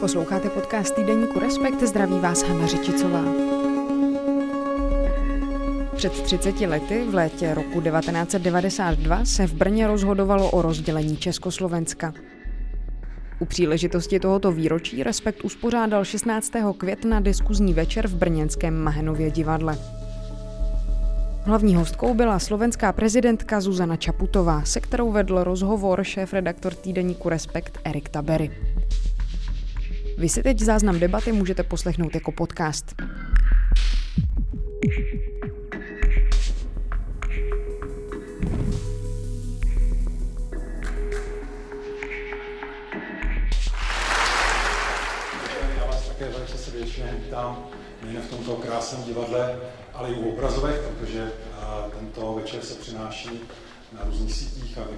Posloucháte podcast týdeníku Respekt, zdraví vás Hana Řičicová. Před 30 lety, v létě roku 1992, se v Brně rozhodovalo o rozdělení Československa. Příležitosti tohoto výročí Respekt uspořádal 16. května diskuzní večer v brněnském Mahenově divadle. Hlavní hostkou byla slovenská prezidentka Zuzana Čaputová, se kterou vedl rozhovor šéf-redaktor týdeníku Respekt Erik Tabery. Vy si teď záznam debaty můžete poslechnout jako podcast.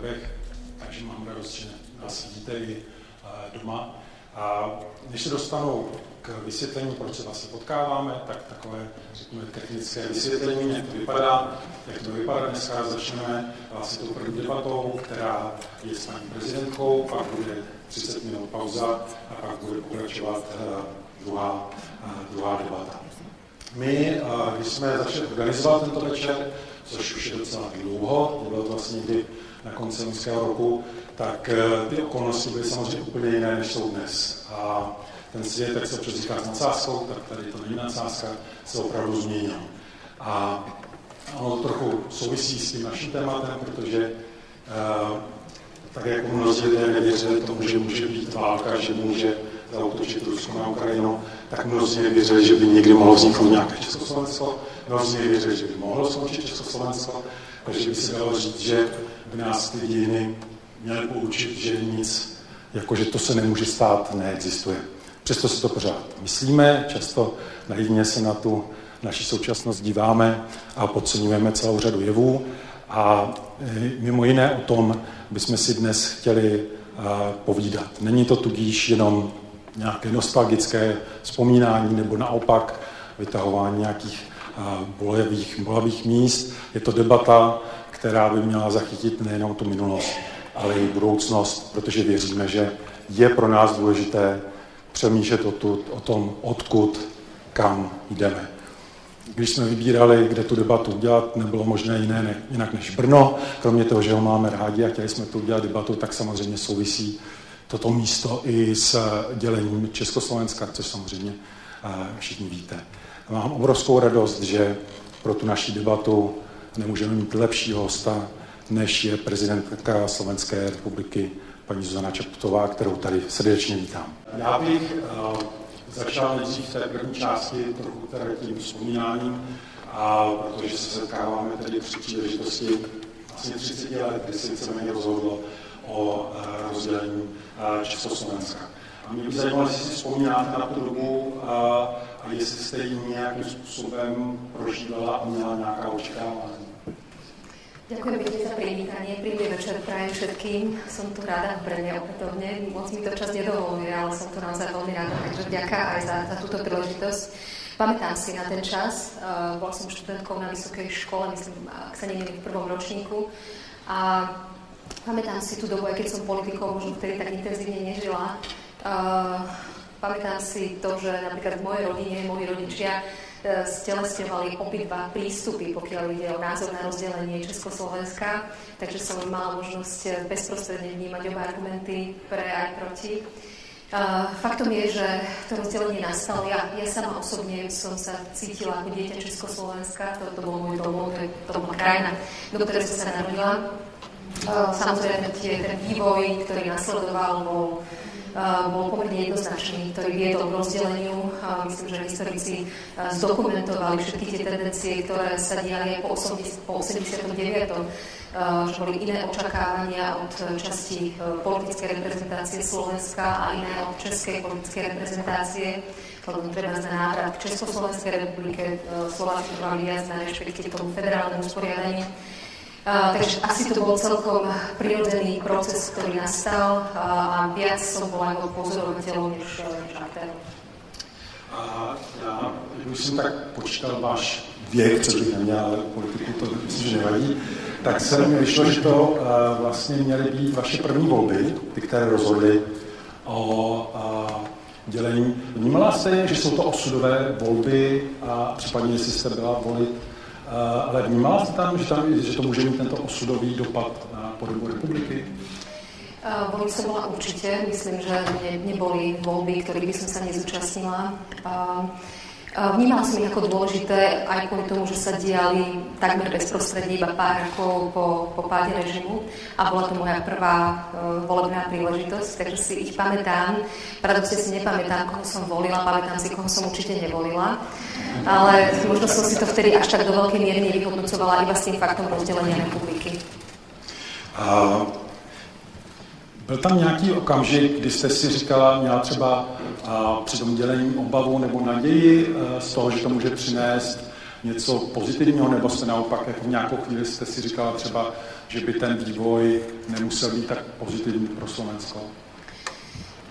Webech, takže mám radost, že nás vidíte i doma. A než se dostanu k vysvětlení, proč se vlastně potkáváme, tak takové, řekněme, technické vysvětlení, jak to vypadá, jak to vypadá dneska. Začneme vlastně tou první debatou, která je s paní prezidentkou, pak bude 30 minut pauza a pak bude pokračovat druhá, druhá debata. My, když jsme začali organizovat tento večer, což už je docela dlouho, bylo to vlastně někdy na konci loňského roku, tak ty okolnosti byly samozřejmě úplně jiné, než jsou dnes. A ten svět, jak se občas říká s nadsázkou, tak tady to není nadsázka, se opravdu změnil. A ono to trochu souvisí s tím naším tématem, protože uh, tak jako mnozí lidé nevěřili tomu, že může být válka, že může zautočit Rusko na Ukrajinu, tak mnozí nevěřili, že by někdy mohlo vzniknout nějaké Československo, mnozí nevěřili, že by mohlo skončit Československo, takže by se dalo říct, že nás ty dějiny měly poučit, že nic, jakože to se nemůže stát, neexistuje. Přesto si to pořád myslíme, často naivně se na tu naši současnost díváme a podceňujeme celou řadu jevů. A e, mimo jiné o tom bychom si dnes chtěli povídat. Není to tudíž jenom nějaké nostalgické vzpomínání nebo naopak vytahování nějakých bolavých, bolavých míst. Je to debata, která by měla zachytit nejenom tu minulost, ale i budoucnost, protože věříme, že je pro nás důležité přemýšlet o, tu, o tom, odkud, kam jdeme. Když jsme vybírali, kde tu debatu udělat, nebylo možné jiné ne, jinak než Brno. Kromě toho, že ho máme rádi a chtěli jsme tu udělat debatu, tak samozřejmě souvisí toto místo i s dělením Československa, což samozřejmě všichni víte. Mám obrovskou radost, že pro tu naši debatu nemůžeme mít lepšího hosta, než je prezidentka Slovenské republiky paní Zuzana Čaputová, kterou tady srdečně vítám. Já bych uh, začal nejdřív v té první části trochu teda tím vzpomínáním, a protože se setkáváme tady při příležitosti vlastně 30 let, kdy se víceméně rozhodlo o uh, rozdělení uh, Československa. A mě by zajímalo, jestli si vzpomínáte na tu dobu a jestli jste ji nějakým způsobem prožívala a měla nějaká očekávání. Ďakujem pekne za privítanie. Príjemný večer prajem všetkým. Som tu rada v Brne opätovne. Moc mi to čas nedovoluje, ale som tu naozaj veľmi rada. Takže ďaká aj za, za túto príležitosť. Pamätám si na ten čas. Uh, bola som študentkou na vysokej škole, myslím, ak sa neviem, v prvom ročníku. A pamätám si tú dobu, aj keď som politikou možno vtedy tak intenzívne nežila. Uh, pamätám si to, že napríklad v mojej rodine, moji rodičia stelesňovali obidva prístupy, pokiaľ ide o názor na rozdelenie Československa, takže som mala možnosť bezprostredne vnímať oba argumenty pre aj proti. Uh, faktom je, že to rozdelenie nastalo. Ja, ja sama osobne som sa cítila ako dieťa Československa, to, to bol môj domov, to, je, to bola krajina, do ktorej som sa narodila. Uh, samozrejme, tie, ten vývoj, ktorý nasledoval, bol bol pomerne jednoznačný, ktorý viedol k rozdeleniu. Myslím, že historici zdokumentovali všetky tie tendencie, ktoré sa diali aj po, 80, po 89 že boli iné očakávania od časti politickej reprezentácie Slovenska a iné od českej politickej reprezentácie. Potom treba na návrat k Československej republike, Slováci mali viac na rešpekte tomu federálnemu usporiadaniu. Takže asi to bol celkom prirodzený proces, ktorý nastal uh, a viac som bola jeho pozorovateľom než, aktérom. A já, když jsem tak počítal váš věk, co bych neměl, ale politiku to myslím, že nevadí, tak se mi vyšlo, že to uh, vlastně měly být vaše první volby, ty, které rozhodly o uh, dělení. Vnímala jste, že jsou to osudové volby a případně, jestli jste byla volit, ale vnímala jste tam, že, tam, že to může mít tento osudový dopad na podobu republiky? Uh, voliť som bola určite, myslím, že ne, neboli voľby, ktorých by som sa nezúčastnila. Uh, Vnímala som ich ako dôležité aj kvôli tomu, že sa diali takmer bezprostredne iba pár rokov po, po páde režimu a bola to moja prvá uh, volebná príležitosť, takže si ich pamätám. Paradoxne si nepamätám, koho som volila, pamätám si, koho som určite nevolila, ale možno som si to vtedy až tak do veľkej miery nevyhodnocovala iba s tým faktom rozdelenia republiky. Uh... Byl tam nějaký okamžik, kdy jste si říkala, měla třeba a, při tom dělení obavu nebo naději a, z toho, že to může přinést něco pozitivního, nebo jste naopak jako v nějakou chvíli jste si říkala třeba, že by ten vývoj nemusel být tak pozitivní pro Slovensko?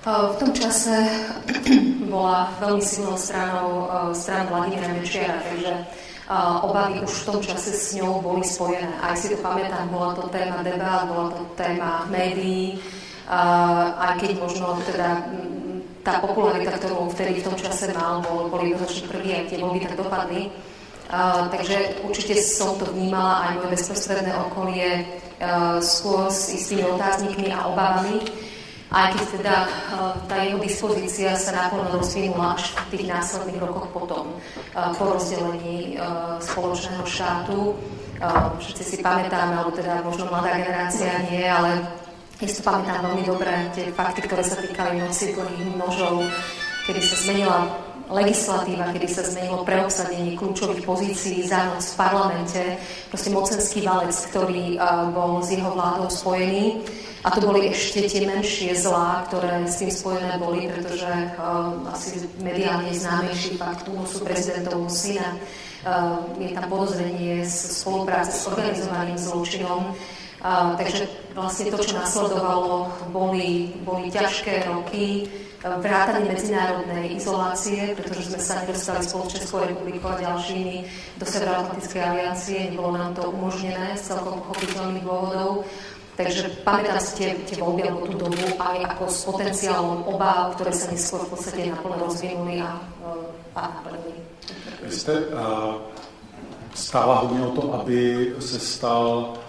V tom čase bola veľmi silnou stranou strana Vladimíra Mečiara, takže obavy už v tom čase s ňou boli spojené. Aj si to pamätám, bola to téma debát, bola to téma médií, aj keď možno teda tá popularita, ktorú vtedy v tom čase mal, bol, boli jednoznačne prvý aj tie voľby tak dopadli. Uh, takže určite som to vnímala aj moje bezprostredné okolie uh, skôr s istými otáznikmi a obavami, aj keď teda uh, tá jeho dispozícia sa naplno rozvinula až v tých následných rokoch potom, uh, po rozdelení uh, spoločného štátu. Uh, všetci si pamätáme, alebo teda možno mladá generácia nie, ale ja si to pamätám veľmi dobre, tie fakty, ktoré sa týkali noci plných nožov, kedy sa zmenila legislatíva, kedy sa zmenilo preobsadenie kľúčových pozícií za noc v parlamente, proste mocenský valec, ktorý uh, bol s jeho vládou spojený. A to boli ešte tie menšie zlá, ktoré s tým spojené boli, pretože uh, asi mediálne známejší fakt únosu prezidentovho syna. Uh, je tam podozrenie z spolupráce s organizovaným zločinom. Takže vlastne to, čo nasledovalo, boli, boli ťažké roky, vrátanie medzinárodnej izolácie, pretože sme sa nedostali spolu Českou republikou a ďalšími do Severoatlantickej aliancie, nebolo nám to umožnené z celkom pochopiteľných dôvodov. Takže pamätám si tie, tie voľby alebo tú dobu aj ako s potenciálom obáv, ktoré sa neskôr v podstate naplno rozvinuli a, a naplnili. Vy jste uh, stála hodně o to, aby se stal Eh,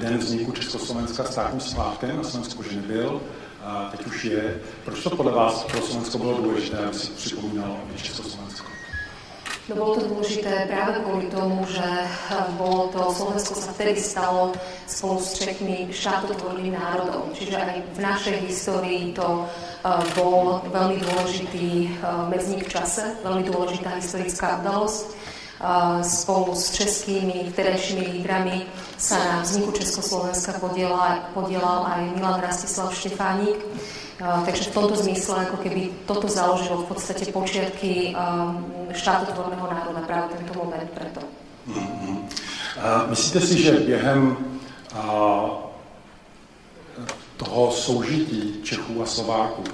den vzniku Československa státním svátkem, na Slovensku že nebyl, a teď už je. Proč to podle vás pro Slovensko bylo důležité, aby si připomínalo Československo? No bolo to dôležité práve kvôli tomu, že eh, bolo to, Slovensko sa vtedy stalo spolu s Čechmi štátotvorným národom. Čiže aj v našej histórii to uh, bol veľmi dôležitý medzník v čase, veľmi dôležitá historická udalosť spolu s českými vtedajšími lídrami sa na vzniku Československa podielal, podielal aj Milan Rastislav Štefánik. Takže v tomto zmysle, ako keby toto založilo v podstate počiatky štátotvorného národa práve tento moment preto. Mm-hmm. myslíte si, že během toho soužití Čechů a Slováků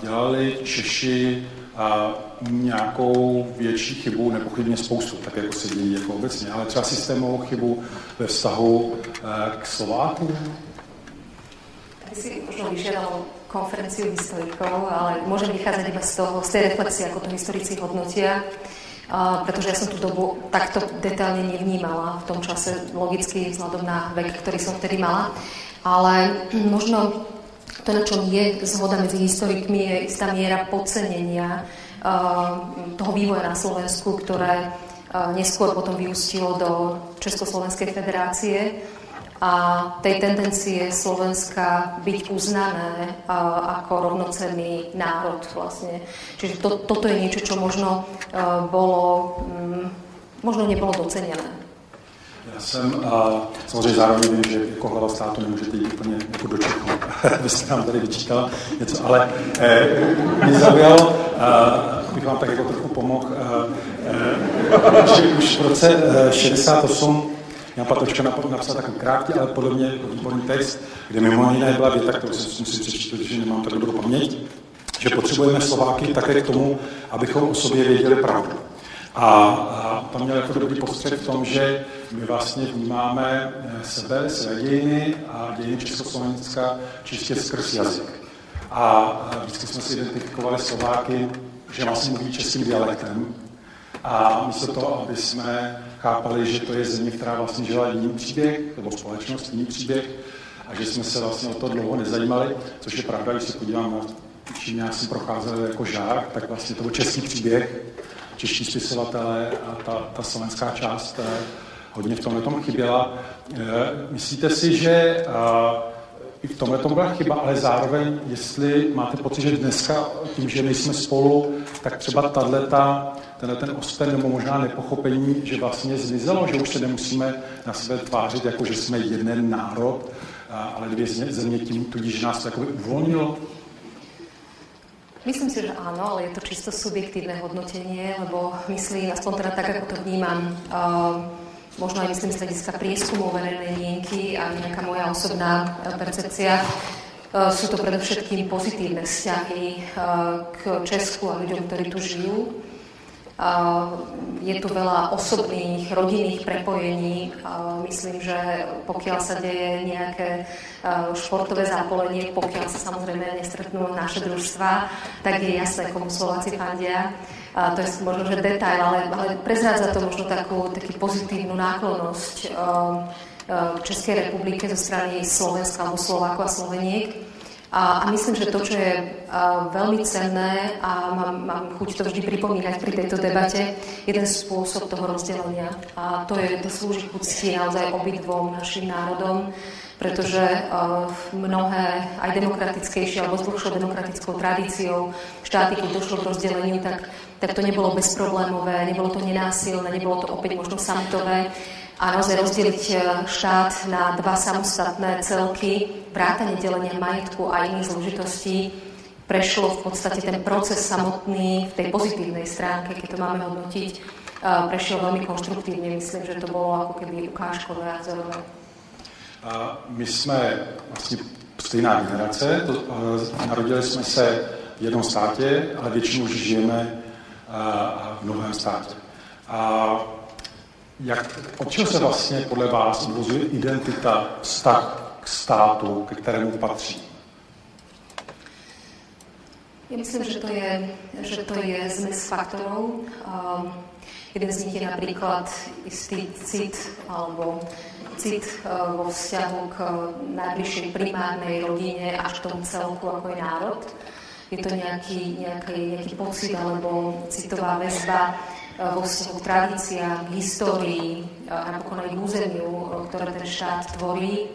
dělali Češi a nějakou větší chybu, nepochybně spoustu, tak jako se dějí jako obecně, ale třeba systémovou chybu ve vztahu eh, k Slovákům? Tady si možno vyžiadalo konferenciu historikov, ale môžem vychádzať iba z toho, z tej reflexie, ako to historici hodnotia. Uh, pretože ja som tú dobu takto detailne nevnímala v tom čase, logicky vzhľadom na vek, ktorý som vtedy mala. Ale možno to, na čom je zhoda medzi historikmi, je istá miera podcenenia uh, toho vývoja na Slovensku, ktoré uh, neskôr potom vyústilo do Československej federácie a tej tendencie Slovenska byť uznané uh, ako rovnocenný národ vlastne. Čiže to, toto je niečo, čo možno bolo, um, možno nebolo docenené. Já jsem a samozřejmě zároveň vím, že jako hlava státu nemůžete jít úplně jako do Čechu. Vy nám tady vyčítal něco, ale eh, mě zaujalo, eh, abych vám tak jako trochu pomohl, eh, eh, že už v roce eh, 68 Jan Patočka napsal takový krátký, ale podle mě výborný text, kde mimo jiné byla věta, kterou jsem si přečetl, protože nemám tak dobrou paměť, že potřebujeme Slováky také k tomu, abychom o sobě věděli pravdu. A, a tam měl jako dobrý postřeh v tom, že my vlastně vnímáme eh, sebe, své dějiny a dějiny Československa čistě skrz jazyk. A vždycky jsme si identifikovali Slováky, že vlastně mluví českým dialektem. A místo toho, aby jsme chápali, že to je země, která vlastně žila jiný příběh, nebo společnost jiný příběh, a že jsme se vlastně o to dlouho nezajímali, což je pravda, když se podívám na čím já jsem procházel jako žák, tak vlastně to byl český příběh, čeští spisovatelé a ta, ta slovenská část eh, hodně v tomhle tom chyběla. Eh, myslíte si, že i v tomhle tom byla chyba, ale zároveň, jestli máte pocit, že dneska tím, že nejsme spolu, tak třeba tato, tenhle ten osten nebo možná nepochopení, že vlastně zmizelo, že už se nemusíme na sebe tvářit, jako že jsme jeden národ, ale dvě země tím, tudíž nás to uvolnilo? Myslím si, že áno, ale je to čisto subjektívne hodnotenie, lebo myslím, aspoň teda tak, ako to vnímam, uh, možno aj myslím z hľadiska prieskumov verejnej mienky a nejaká moja osobná percepcia, uh, sú to predovšetkým pozitívne vzťahy uh, k Česku a ľuďom, ktorí tu žijú. Je tu veľa osobných, rodinných prepojení. Myslím, že pokiaľ sa deje nejaké športové zápolenie, pokiaľ sa samozrejme nestretnú naše družstva, tak je jasné, komu Slováci fandia. A to je možno, že detail, ale, ale prezrádza to možno takú, takú pozitívnu náklonnosť k Českej republike zo strany Slovenska alebo Slovákov a Sloveniek. A, a myslím, že to, čo je a, veľmi cenné a mám, mám chuť to vždy pripomínať pri tejto debate, je ten spôsob toho rozdelenia. A to, je, to slúži k úcti naozaj obidvom našim národom, pretože uh, mnohé aj demokratickejšie alebo s dlhšou demokratickou tradíciou štáty, keď došlo k rozdeleniu, tak, tak to nebolo bezproblémové, nebolo to nenásilné, nebolo to opäť možno samitové a naozaj rozdeliť e, štát na dva samostatné celky, vrátanie delenia majetku a iných zložitostí, prešlo v podstate ten proces samotný v tej pozitívnej stránke, keď to máme hodnotiť, e, prešiel veľmi konštruktívne. Myslím, že to bolo ako keby ukážkové a vzorové. My jsme vlastně stejná generace, to, uh, narodili jsme se v jednom státě, ale většinou už žijeme uh, v novém státě. A jak, od čeho se vlastně podle vás odvozuje identita, vztah k státu, ke kterému patří? Ja myslím, že to je, že to je zmes faktorov. Um, jeden z nich je napríklad istý cit alebo cit uh, vo vzťahu k najbližšej primárnej rodine až k tomu celku, ako je národ. Je to nejaký, nejaký, nejaký pocit alebo citová väzba Eh, vo vzťahu k tradíciám, k histórii eh, a napokon aj k územiu, eh, ktoré ten štát tvorí.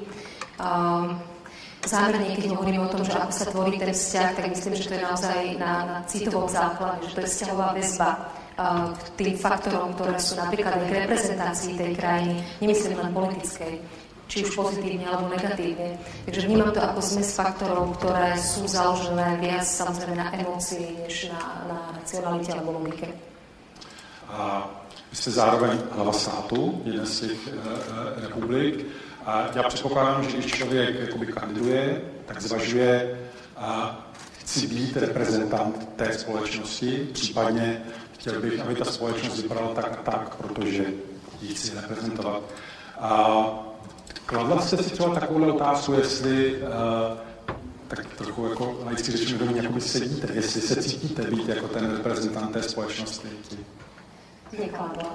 Zámerne, keď hovoríme o tom, že ako sa tvorí ten vzťah, tak myslím, že to je naozaj na, na citovom základe, že to je vzťahová väzba k tým faktorom, ktoré sú napríklad aj reprezentácii tej krajiny, nemyslím len politickej, či už pozitívne alebo negatívne. Takže vnímam to ako zmes faktorov, ktoré sú založené viac samozrejme na emócii, než na, na racionalite alebo logike. A vy jste zároveň hlava státu, jeden z těch e, republik. A já předpokládám, že když člověk jakoby kandiduje, tak zvažuje, a chci být reprezentant té společnosti, případně chtěl bych, aby ta společnost vypadala tak a tak, protože ji chci reprezentovat. A kladla jste si třeba takovou otázku, jestli uh, tak trochu jako laicky řečeno, do ní sedíte, jestli se cítíte být jako ten reprezentant té společnosti. nekladla.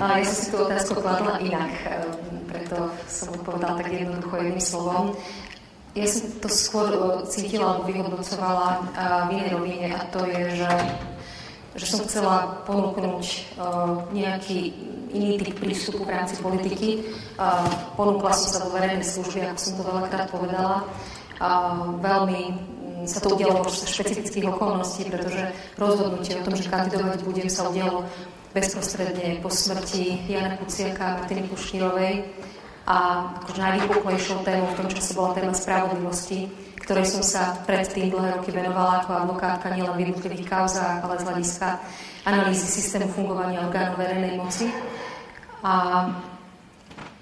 Ale ja som si tú otázku kladla inak, ehm, preto som odpovedala tak jednoducho jedným slovom. Ja som to skôr cítila vyhodnocovala e, v inej rovine a to je, že, že som chcela ponúknuť e, nejaký iný typ prístupu v rámci politiky. Ponúkla som sa do verejnej služby, ako som to veľakrát povedala. Veľmi sa to udialo za špecifických okolností, pretože rozhodnutie o tom, že kandidovať budem, sa udialo bezprostredne po smrti Jana Kuciaka a Martiny Kušnírovej. A akože najvypuklejšou témou v tom čase bola téma spravodlivosti, ktorej som sa predtým dlhé roky venovala ako advokátka nielen v jednotlivých kauzách, ale z hľadiska analýzy systému fungovania orgánov verejnej moci. A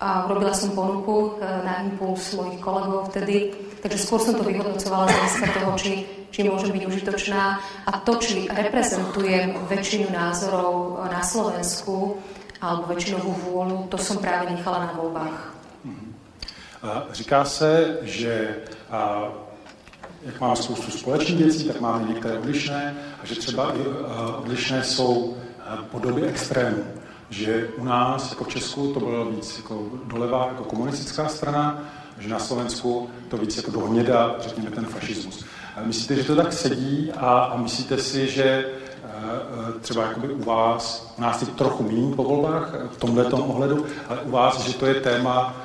A robila som ponuku na impuls mojich kolegov vtedy, takže skôr som to vyhodnocovala z hľadiska toho, či, či môže byť užitočná a to, či reprezentujem väčšinu názorov na Slovensku alebo väčšinovú vôľu, to som práve nechala na voľbách. Mhm. Říká se, že jak máme spoustu společných věcí, tak máme některé odlišné a že třeba i odlišné jsou podoby extrémů. Že u nás, jako v Česku, to bylo víc jako doleva, jako komunistická strana, že na Slovensku to víc jako do hněda, řekněme, ten fašismus. Myslíte, že to tak sedí a, a myslíte si, že třeba jakoby u vás, u nás je trochu méně po volbách v tomhle ohledu, ale u vás, že to je téma,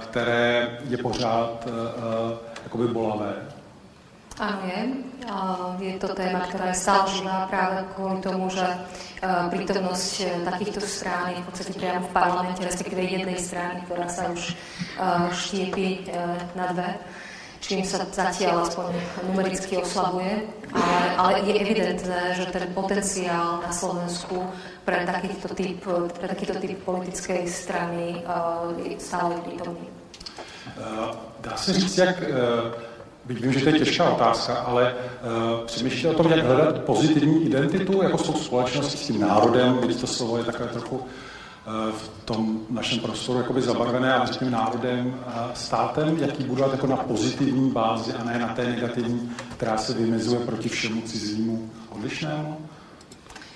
které je pořád jakoby bolavé? Áno, je. Je to téma, ktorá je stále živá práve kvôli tomu, že prítomnosť e, takýchto strán je v podstate priamo v parlamente, respektíve jednej strany, ktorá sa už štiepi e, na dve čím sa zatiaľ aspoň numericky oslabuje, ale, ale je evidentné, že ten potenciál na Slovensku pre takýto typ, pre takýto typ politickej strany je stále prítomný. Dá se říct, jak Byť vím, že to je těžká otázka, ale uh, přemýšlíte o tom, jak hledat pozitivní identitu jako s tou společností, s tím národem, když to slovo je takové trochu uh, v tom našem prostoru jakoby zabarvené, ale tím národem a státem, jaký budovat jako na pozitivní bázi a ne na té negativní, která se vymezuje proti všemu cizímu odlišnému?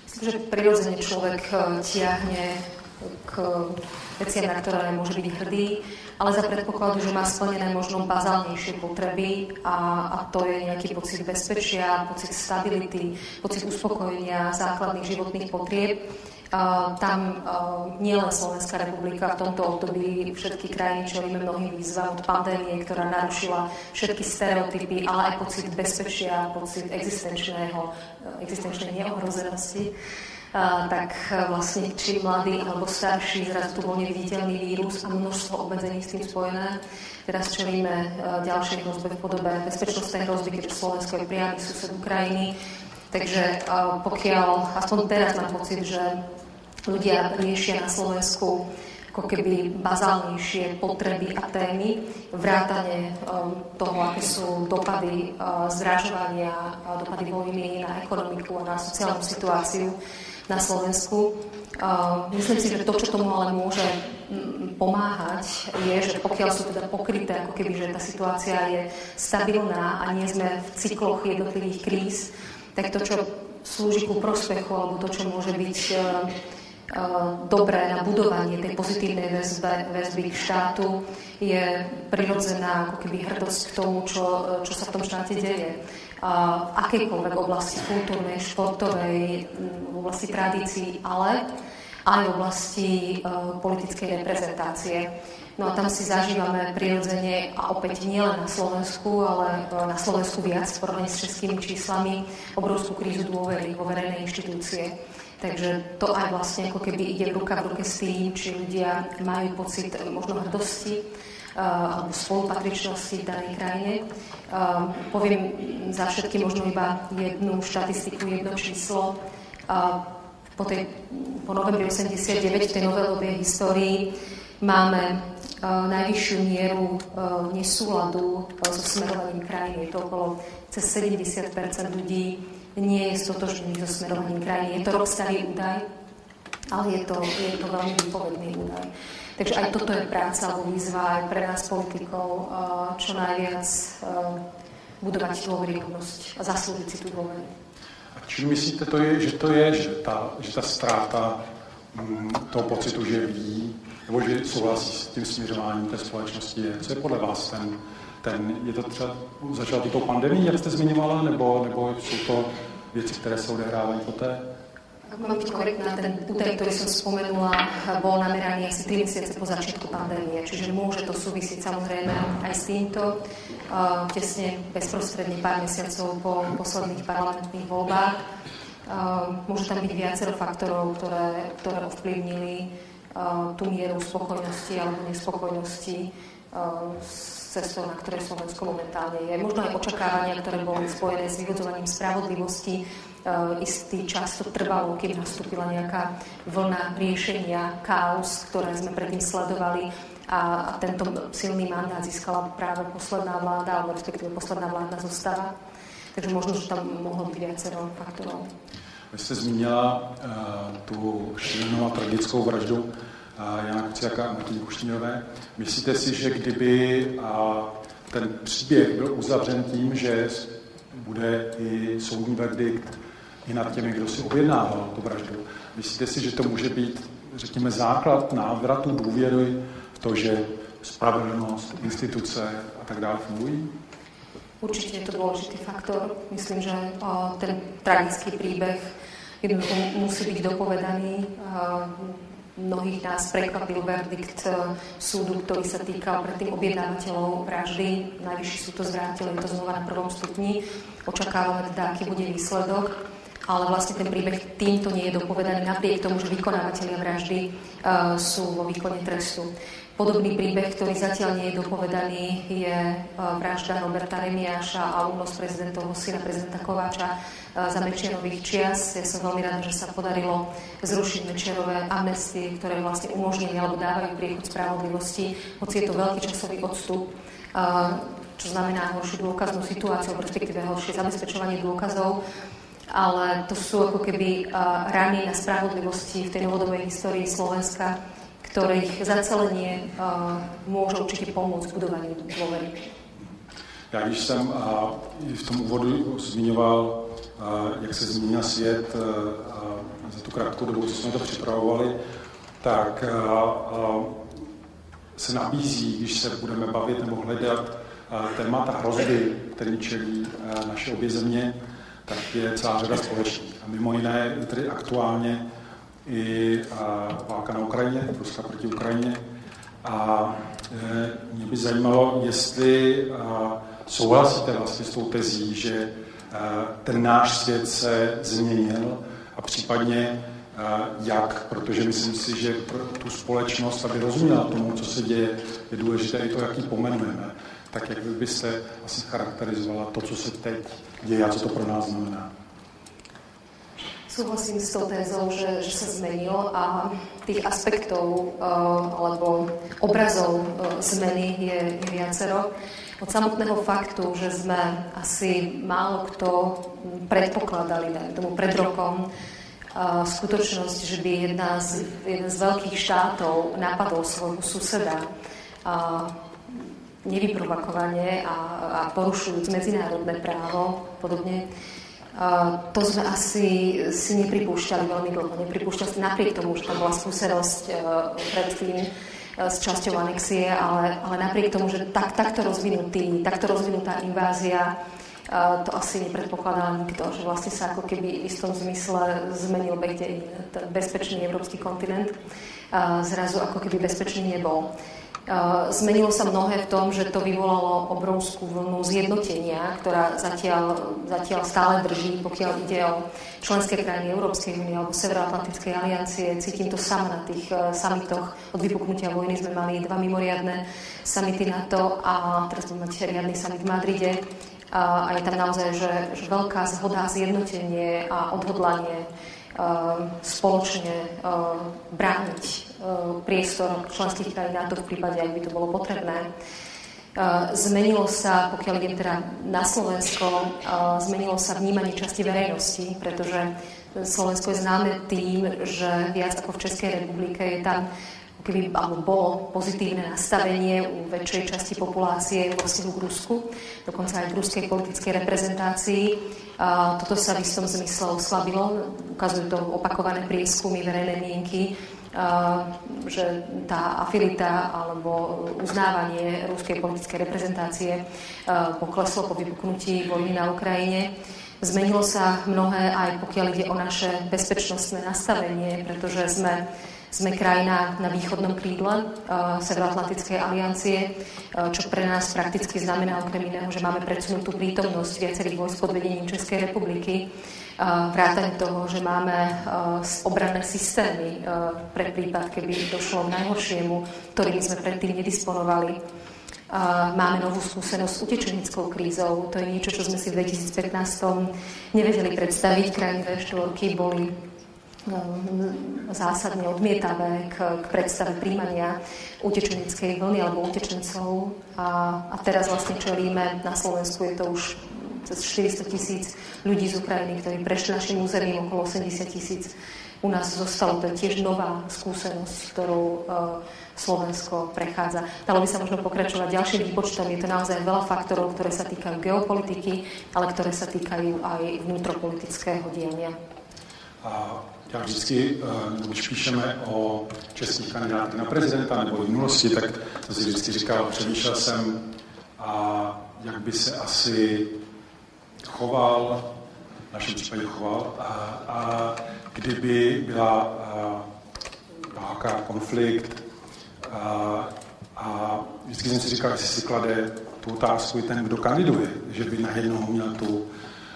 Myslím, že prirodzene človek eh, tiahne k veciam, na ktoré môže byť hrdý, ale za predpokladu, že má splnené možno bazálnejšie potreby a, a to je nejaký pocit bezpečia, pocit stability, pocit uspokojenia základných životných potrieb. Uh, tam uh, nielen Slovenská republika, v tomto období všetky krajiny čelíme mnohým výzvam od pandémie, ktorá narušila všetky stereotypy, ale aj pocit bezpečia, pocit existenčného, existenčnej neohrozenosti tak e, vlastne či mladý alebo starší, zrazu tu bol neviditeľný vírus a množstvo obmedzení s tým spojené. Teraz čelíme e, ďalšej hrozbe v podobe bezpečnostnej hrozby, keďže Slovensko je priamy sused Ukrajiny. Takže e, pokiaľ, aspoň teraz mám pocit, že ľudia riešia na Slovensku ako keby bazálnejšie potreby a témy, vrátane toho, aké sú dopady zdražovania, dopady vojny na ekonomiku a na sociálnu situáciu, na Slovensku. Myslím si, že to, čo tomu ale môže pomáhať, je, že pokiaľ sú teda pokryté, ako keby, že tá situácia je stabilná a nie sme v cykloch jednotlivých kríz, tak to, čo slúži ku prospechu, alebo to, čo môže byť e, e, dobré na budovanie tej pozitívnej väzbe, väzby k štátu, je prirodzená ako keby hrdosť k tomu, čo, čo sa v tom štáte deje v akejkoľvek oblasti kultúrnej, športovej, v oblasti tradícií, ale aj v oblasti uh, politickej reprezentácie. No a tam si zažívame prirodzene, a opäť nielen na Slovensku, ale na Slovensku viac v porovnaní s českými číslami, obrovskú krízu dôvery vo verejné inštitúcie. Takže to aj vlastne ako keby ide ruka v ruke s tým, či ľudia majú pocit možno hrdosti, alebo spolupatričnosti v danej krajine. Poviem za všetky možno iba jednu štatistiku, jedno číslo. Po, tej, po novembri 89 v tej novelovej histórii máme najvyššiu mieru nesúladu so smerovaním krajiny. Je to okolo cez 70% ľudí nie je stotožný so smerovaním krajiny. Je to rok starý údaj, ale je to, je to veľmi výpovedný údaj. Takže aj toto je práca alebo výzva aj pre nás politikov, eh, čo najviac eh, budovať dôveryhodnosť a zaslúžiť si tú dôveru. A čím myslíte, to je, že to je, že ta, že ta ztráta mm, toho pocitu, že ví, nebo že souhlasí s tím směřováním té společnosti je? Co je podle vás ten, ten je to třeba, začalo to tou pandemí, jak jste zmiňovala, nebo, nebo jsou to věci, které se odehrávají poté? Ak mám byť korektná, ten údaj, ktorý som spomenula, bol nameraný asi 3 mesiace po začiatku pandémie, čiže môže to súvisiť samozrejme aj s týmto, uh, tesne bezprostredne pár mesiacov po posledných parlamentných voľbách. Uh, môže tam byť viacero faktorov, ktoré, ktoré ovplyvnili uh, tú mieru spokojnosti alebo nespokojnosti s cestou, na ktorej Slovensko momentálne je. Možno aj očakávania, ktoré boli spojené s vyvodzovaním spravodlivosti, istý čas to trvalo, kým nastúpila nejaká vlna riešenia chaos, ktoré sme predtým sledovali a tento silný mandát získala práve posledná vláda, alebo respektíve posledná vládna zostava. Takže možno, že tam mohlo byť viacero faktorov. Vy jste zmínila uh, tu šílenou a tragickou vraždu uh, Jana Kuciaka a Martiny Kušníové. Myslíte si, že kdyby uh, ten příběh byl uzavřen tím, že bude i soudní verdikt i nad těmi, kdo si objednával tu vraždu, myslíte si, že to může být, řekněme, základ návratu důvěry v to, že spravedlnost, instituce a tak dále fungují? Určite to dôležitý faktor. Myslím, že o, ten tragický príbeh jednoducho musí byť dopovedaný. O, mnohých nás prekvapil verdikt súdu, ktorý sa týkal predtým objednávateľov vraždy. Najvyšší súd to zvrátil, je to znova na prvom stupni. Očakávame teda, aký bude výsledok ale vlastne ten príbeh týmto nie je dopovedaný napriek tomu, že vykonávateľia vraždy uh, sú vo výkone trestu. Podobný príbeh, ktorý zatiaľ nie je dopovedaný, je e, vražda Roberta Remiáša a únos prezidentovho syna, prezidenta Kováča e, za Mečerových čias. Ja som veľmi rada, že sa podarilo zrušiť Mečerové amnestie, ktoré vlastne umožnili alebo dávajú priechod spravodlivosti, hoci je to veľký časový odstup, čo znamená horšiu dôkaznú situáciu, respektíve horšie zabezpečovanie dôkazov ale to sú ako keby rany na spravodlivosti v tej novodobej histórii Slovenska, ktorých zacelenie môže určitě pomôcť budování dôvery. Já když jsem a, v tom úvodu zmiňoval, a, jak se změnil svět a, za tu krátkou dobu, co jsme to připravovali, tak a, a, se nabízí, když se budeme bavit nebo hledat a, témata hrozby, kterým čelí a, naše obě země, tak je celá řada společných. A mimo jiné, tedy aktuálně i válka na Ukrajině, Ruska proti Ukrajině. A e, mě by zajímalo, jestli souhlasíte vlastně s tou tezí, že ten náš svět se změnil a případně jak, protože myslím si, že pro tu společnost, aby rozuměla tomu, co se děje, je důležité i to, jak ji pomenujeme. Tak jak vy byste asi charakterizovala to, co se teď děje a co to pro nás znamená? Súhlasím s tou tézou, že, že sa zmenilo a tých aspektov uh, alebo obrazov uh, zmeny je, je viacero. Od samotného faktu, že sme asi málo kto predpokladali, dajme tomu pred rokom, uh, skutočnosť, že by jedna z, jeden z veľkých štátov napadol svojho suseda uh, nevyprovokovane a, a porušujúc medzinárodné právo, podobne, to sme asi si nepripúšťali veľmi dlho. Nepripúšťali napriek tomu, že tam bola skúsenosť uh, predtým uh, s časťou anexie, ale, ale napriek tomu, že tak, takto, rozvinutý, takto rozvinutá invázia uh, to asi nepredpokladal nikto, že vlastne sa ako keby v istom zmysle zmenil beh ten bezpečný európsky kontinent. Zrazu ako keby bezpečný nebol. Eh, zmenilo sa mnohé v tom, že to vyvolalo obrovskú vlnu zjednotenia, ktorá zatiaľ, zatiaľ stále drží, pokiaľ ide o členské krajiny Európskej únie alebo Severoatlantickej aliancie. Cítim to sama na tých uh, samitoch. Od vypuknutia vojny sme mali dva mimoriadne samity to a teraz budeme mať riadny samit v Madride. A je tam naozaj že, že veľká zhoda, zjednotenie a odhodlanie uh, spoločne uh, brániť Eh, priestor členských krajín NATO v prípade, ak by to bolo potrebné. Eh, zmenilo sa, pokiaľ idem teda na Slovensko, eh, zmenilo sa vnímanie časti verejnosti, pretože Slovensko je známe tým, že viac ako v Českej republike je tam keby alebo bolo pozitívne nastavenie u väčšej časti populácie vo vzťahu k Rusku, dokonca aj v ruskej politickej reprezentácii. Toto sa v istom zmysle oslabilo, ukazujú to opakované prieskumy verejnej mienky, že tá afilita alebo uznávanie ruskej politickej reprezentácie pokleslo po vypuknutí vojny na Ukrajine. Zmenilo sa mnohé aj pokiaľ ide o naše bezpečnostné nastavenie, pretože sme sme krajina na východnom krídle uh, Severoatlantickej aliancie, uh, čo pre nás prakticky znamená okrem iného, že máme predsunutú prítomnosť viacerých vojsk pod vedením Českej republiky vrátane toho, že máme obranné systémy pre prípad, keby došlo k najhoršiemu, ktorými sme predtým nedisponovali. máme novú skúsenosť s utečenickou krízou. To je niečo, čo sme si v 2015 nevedeli predstaviť. Krajiny V4 boli zásadne odmietavé k, k predstave príjmania utečenickej vlny alebo utečencov. A, a teraz vlastne čelíme, na Slovensku je to už cez 400 tisíc ľudí z Ukrajiny, ktorí prešli našim územím, okolo 80 tisíc u nás zostalo. To je tiež nová skúsenosť, ktorou uh, Slovensko prechádza. Dalo by sa možno pokračovať ďalším výpočtom. Je to naozaj veľa faktorov, ktoré sa týkajú geopolitiky, ale ktoré sa týkajú aj vnútropolitického diania. Já vždycky, eh, když píšeme o českých kandidátech na prezidenta nebo v minulosti, tak to si vždycky říkal, přemýšlel jsem, a jak by se asi choval, v našem případě choval, a, a kdyby byla válka, konflikt, a, a vždycky jsem si říkal, jestli si klade tu otázku i ten, kdo kandiduje, že by najednou měl tu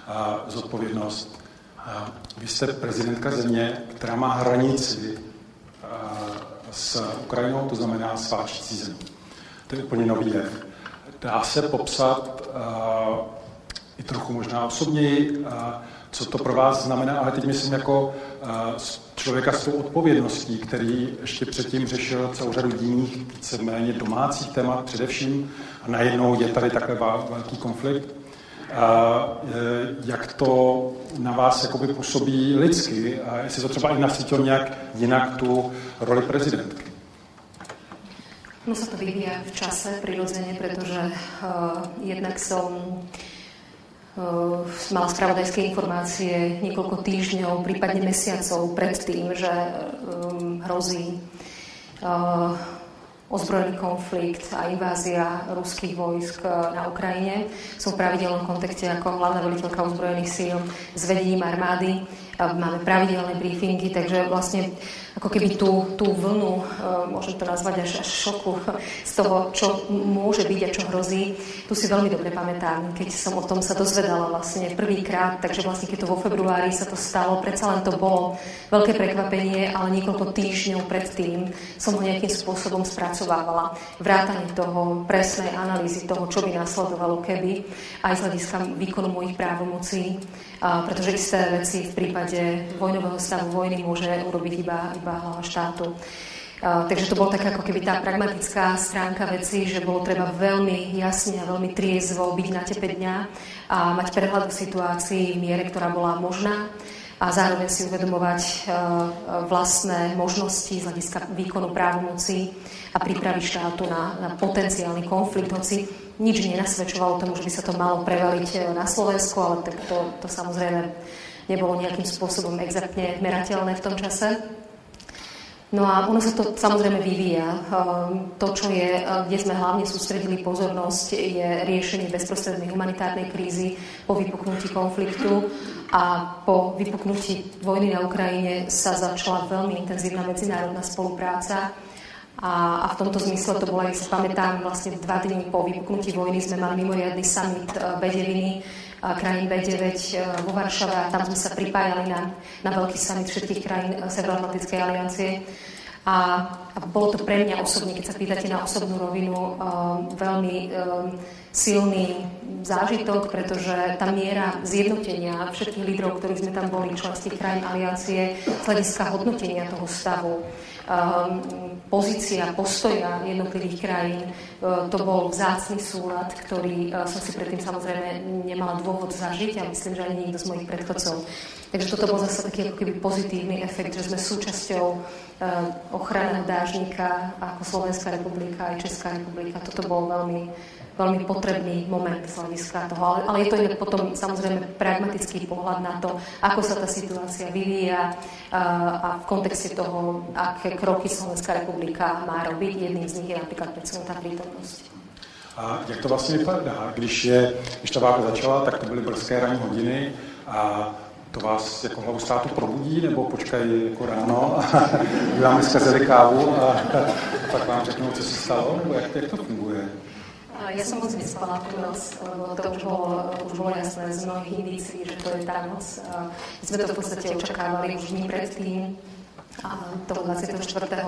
a, zodpovědnost. Vy jste prezidentka země, která má hranici s Ukrajinou, to znamená s válčící zemí. To je úplně nový jev. Dá se popsat i trochu možná osobněji, co to pro vás znamená, ale teď myslím jako člověka s tou odpovědností, který ještě předtím řešil celou řadu jiných, víceméně domácích témat především, a najednou je tady takhle velký konflikt. A jak to na vás jakoby působí lidsky a jestli to třeba i nasítilo nějak jinak tu roli prezidentky. No sa to vyvíja v čase prirodzene, pretože uh, jednak som uh, mala spravodajské informácie niekoľko týždňov, prípadne mesiacov pred tým, že um, hrozí uh, ozbrojený konflikt a invázia ruských vojsk na Ukrajine. Som v pravidelnom kontakte ako hlavná veliteľka ozbrojených síl s vedením armády. Máme pravidelné briefingy, takže vlastne ako keby tú, tú vlnu, e, môžem to nazvať až, až šoku z toho, čo môže byť a čo hrozí. Tu si veľmi dobre pamätám, keď som o tom sa dozvedala vlastne prvýkrát, takže vlastne keď to vo februári sa to stalo, predsa len to bolo veľké prekvapenie, ale niekoľko týždňov predtým som ho nejakým spôsobom spracovávala. Vrátanie toho, presnej analýzy toho, čo by nasledovalo keby, aj z hľadiska výkonu mojich právomocí, pretože isté veci v prípade vojnového stavu vojny môže urobiť iba, iba štátu. Takže to bola taká ako keby tá pragmatická stránka veci, že bolo treba veľmi jasne a veľmi triezvo byť na tepe dňa a mať prehľad o situácii v miere, ktorá bola možná a zároveň si uvedomovať uh, vlastné možnosti z hľadiska výkonu právomocí a prípravy štátu na, na potenciálny konflikt, hoci nič nenasvedčovalo tomu, že by sa to malo prevaliť na Slovensku, ale tak to, to samozrejme nebolo nejakým spôsobom exaktne merateľné v tom čase. No a ono sa to samozrejme vyvíja. Ehm, to, čo je, e, kde sme hlavne sústredili pozornosť, je riešenie bezprostrednej humanitárnej krízy po vypuknutí konfliktu a po vypuknutí vojny na Ukrajine sa začala veľmi intenzívna medzinárodná spolupráca a, a v tomto zmysle to bolo, ak si pamätám, vlastne dva dní po vypuknutí vojny sme mali mimoriadný summit e, Bedeviny, krajín B9 e, vo Varšave tam sme sa pripájali na, na veľký summit všetkých krajín e, Severoatlantickej aliancie. A, a bolo to pre mňa osobne, keď sa pýtate na osobnú rovinu, um, veľmi um, silný zážitok, pretože tá miera zjednotenia všetkých lídrov, ktorí sme tam boli, členských krajín aliancie, z hľadiska hodnotenia toho stavu, pozícia, postoja jednotlivých krajín. Uh, to bol vzácný súlad, ktorý uh, som si predtým samozrejme nemala dôvod zažiť a myslím, že ani nikto z mojich predchodcov. Takže toto bol zase taký ako keby pozitívny efekt, že sme súčasťou uh, ochranného dážnika ako Slovenská republika aj Česká republika. Toto bol veľmi veľmi potrebný moment z hľadiska toho. Ale, ale je to inak potom samozrejme pragmatický pohľad na to, ako sa tá situácia vyvíja a, v kontexte toho, aké kroky Slovenská republika má robiť. Jedným z nich je napríklad predsunutá prítomnosť. A jak to vlastně vypadá? Když, je, když ta válka začala, tak to byly brzké ranní hodiny a to vás jako hlavu státu probudí, nebo počkají jako ráno a vám zkazili kávu a, a pak vám řeknou, co se stalo, nebo jak, jak to funguje? Ja som moc nespala tú noc, lebo to už bolo, už bolo jasné z mnohých indícií, že to je tá noc. My sme to v podstate očakávali už dní predtým. a toho 24.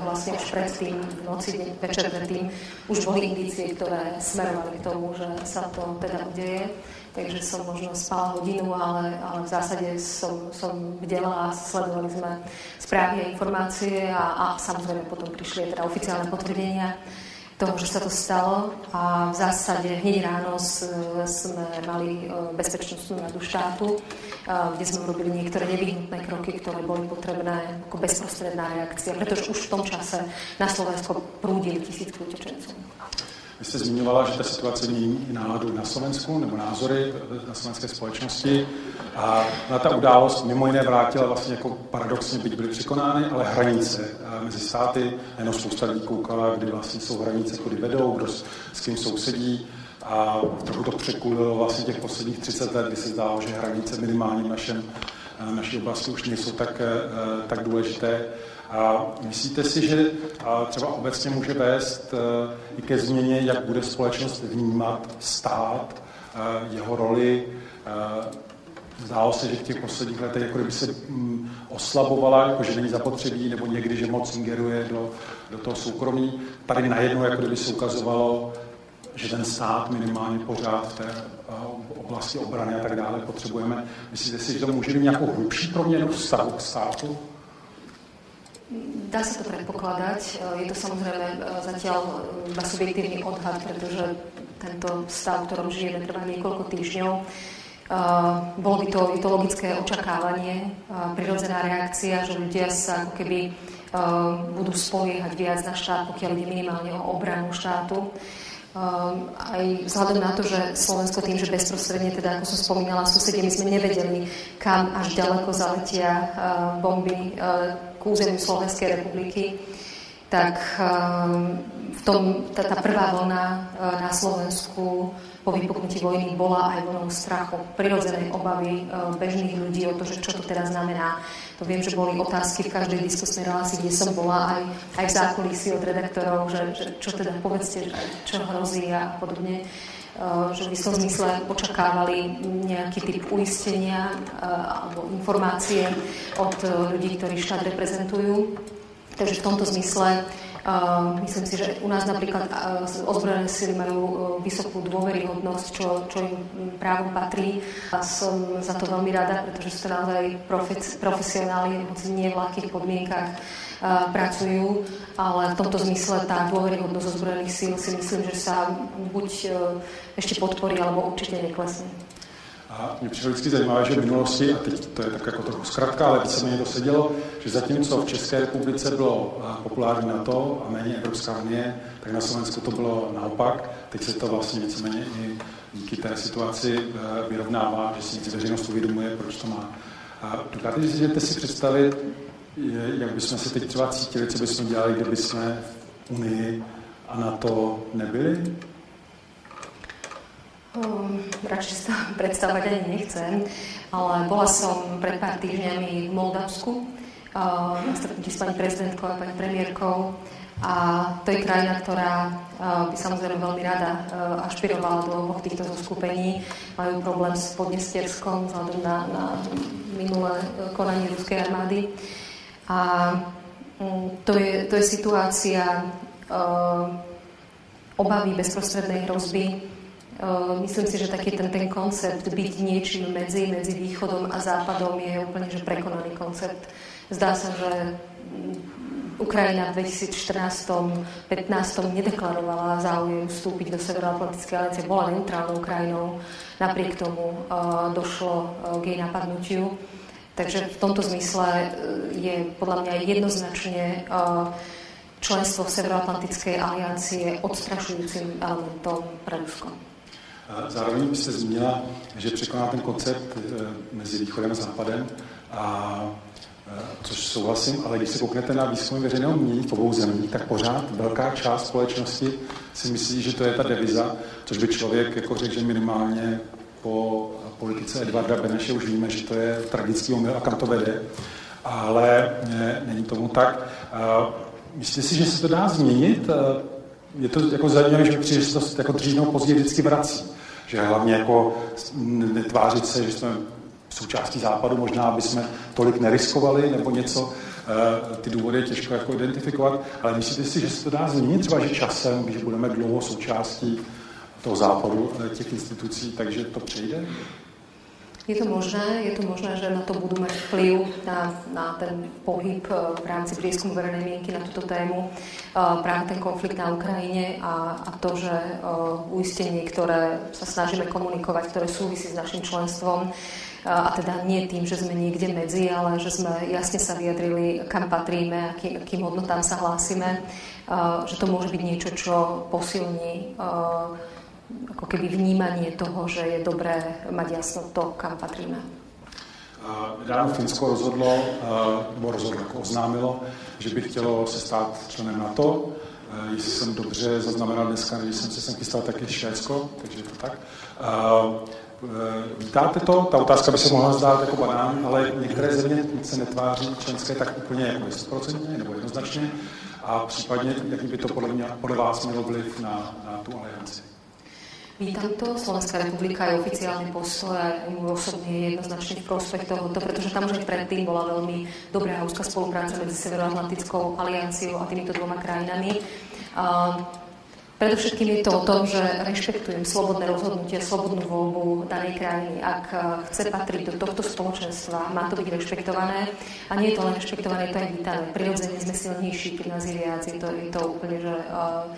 vlastne už predtým, v noci, deň, večer predtým, už boli indície, ktoré smerovali k tomu, že sa to teda udeje. Takže som možno spala hodinu, ale, ale v zásade som, som bdela a sledovali sme správy a informácie a, a samozrejme potom prišli teda oficiálne potvrdenia toho, že sa to stalo a v zásade hneď ráno sme mali e, bezpečnostnú radu štátu, e, kde sme urobili niektoré nevyhnutné kroky, ktoré boli potrebné ako bezprostredná reakcia, pretože už v tom čase na Slovensko prúdili tisícky utečencov. Vy jste zmiňovala, že ta situace mění náladu na Slovensku nebo názory na slovenské společnosti a na ta událost mimo jiné vrátila vlastně jako paradoxně, byť byly překonány, ale hranice mezi státy, jenom spousta lidí koukala, kdy vlastně jsou hranice, kudy vedou, kdo s, s kým sousedí a trochu to překulilo vlastně těch posledních 30 let, kdy se zdálo, že hranice minimálně v našem, naší oblasti už nejsou tak, eh, tak důležité. Myslíte si, že třeba obecně může vést e, i ke změně, jak bude společnost vnímat stát, e, jeho roli? E, zdálo se, že v těch posledních letech jako kdyby se mm, oslabovala, jako že není zapotřebí, nebo někdy, že moc ingeruje do, do toho soukromí. Tady najednou jako kdyby se ukazovalo, že ten stát minimálně pořád v té oblasti obrany a tak dále potřebujeme. Myslíte si, že to může být nějakou hlubší proměnu vztahu k státu? Dá sa to predpokladať. Je to samozrejme e, zatiaľ e, iba subjektívny odhad, pretože tento stav, v ktorom žijeme, trvá niekoľko týždňov. E, bolo by to, je to logické očakávanie, prirodzená reakcia, že ľudia sa ako keby budú spoliehať viac na štát, pokiaľ ide minimálne o obranu štátu. Aj vzhľadom na to, že Slovensko tým, že bezprostredne, teda ako som spomínala, susedie, my sme nevedeli, kam až ďaleko zaletia bomby k území Slovenskej republiky, tak um, v tom, tá, tá prvá vlna uh, na Slovensku po vypuknutí vojny bola aj vlnou strachu, prirodzenej obavy e, bežných ľudí o to, že čo to teraz znamená. To viem, že boli otázky v každej diskusnej relácii, kde som bola aj, aj v zákulisí od redaktorov, že, že čo teda povedzte, čo hrozí a podobne že by som zmysle očakávali nejaký typ uistenia e, alebo informácie od ľudí, ktorí štát reprezentujú. Takže v tomto zmysle myslím si, že u nás napríklad ozbrojené sily majú e, vysokú dôveryhodnosť, čo, čo im právom patrí. A som za to veľmi rada, pretože sú to naozaj profesionáli, hoci nie v ľahkých podmienkach pracujú, ale v tomto zmysle tá dôveryhodnosť ozbrojených síl si myslím, že sa buď e, ešte podporí, alebo určite neklesne. A mě přišlo vždycky zajímavé, že v minulosti, a teď to je tak jako trochu zkrátka, ale víceméně to sedělo, že zatímco v České republice bylo populární NATO a méně Evropská unie, tak na Slovensku to bylo naopak. Teď se to vlastně víceméně i díky té situaci e, vyrovnává, že si nic veřejnost uvědomuje, proč to má. A dokážete si představit, jak bychom se teď třeba cítili, co bychom dělali, kdyby jsme v Unii a na to nebyli? Um, radšej sa predstavovať ani nechcem, ale bola som pred pár týždňami v Moldavsku uh, na stretnutí s pani prezidentkou a pani premiérkou a to je krajina, ktorá uh, by samozrejme veľmi rada uh, ašpirovala do oboch týchto zoskupení. Majú problém s Podnestierskom vzhľadom na, na minulé konanie ruskej armády. A um, to, je, to je situácia obavy bezprostrednej hrozby, Myslím si, že taký ten, ten koncept byť niečím medzi, medzi východom a západom je úplne že prekonaný koncept. Zdá sa, že Ukrajina v 2014-15 nedeklarovala záujem vstúpiť do Severoatlantickej aliancie, bola neutrálnou krajinou, napriek tomu uh, došlo uh, k jej napadnutiu. Takže v tomto zmysle je podľa mňa jednoznačne uh, členstvo v Severoatlantickej aliancie odstrašujúcim elementom pre Rusko. Zároveň byste zmínila, že překoná ten koncept eh, mezi východem a západem, a, eh, což souhlasím, ale když se kouknete na výzkumy veřejného mínění v obou zemích, tak pořád velká část společnosti si myslí, že to je ta deviza, což by člověk jako řekl, že minimálně po politice Edvarda Beneše už víme, že to je tragický omyl a kam to vede. Ale ne, není tomu tak. Myslíte si, že se to dá změnit? Je to jako zajímavé, že příležitost jako dřív nebo později vždycky vrací že hlavně jako netvářit se, že jsme součástí západu, možná aby jsme tolik neriskovali nebo něco. ty důvody je těžko jako identifikovat, ale myslíte si, že se to dá změnit třeba, že časem, když budeme dlouho součástí toho západu těch institucí, takže to přejde? Je to možné, je to možné, že na to budú mať vplyv na, na ten pohyb eh, v rámci prieskumu verejnej mienky na túto tému. Eh, práve ten konflikt na Ukrajine a, a to, že uh, uistenie, ktoré sa snažíme komunikovať, ktoré súvisí s našim členstvom, a teda nie tým, že sme niekde medzi, ale že sme jasne sa vyjadrili, kam patríme, aký, akým hodnotám sa hlásime, že to môže byť niečo, čo posilní ako keby vnímanie toho, že je dobré mať jasno to, kam patríme. Nedávno Finsko rozhodlo, nebo rozhodlo, oznámilo, že by chtělo se stát členem NATO. Jestli jsem dobře zaznamenal dneska, když jsem se sem chystal, tak Švédsko, takže je to tak. Vítáte to? Ta otázka by se mohla zdát jako banán, ale některé země se netváří členské tak úplně jako 100% nebo jednoznačně. A případně, jaký by to podle, mě, podle vás mělo vliv na, na tu alianci? Vítam to. Slovenská republika je oficiálny postoj a môj osobne je jednoznačne v prospech tohoto, pretože tam už aj predtým bola veľmi dobrá úzka spolupráca medzi Severoatlantickou alianciou a týmito dvoma krajinami. A predovšetkým je to o tom, že rešpektujem slobodné rozhodnutie, slobodnú voľbu danej krajiny. Ak chce patriť do tohto spoločenstva, má to byť rešpektované. A nie je to len rešpektované, to je vítané. Prirodzene sme silnejší, keď nás je viac. Je to, je to úplne, že uh,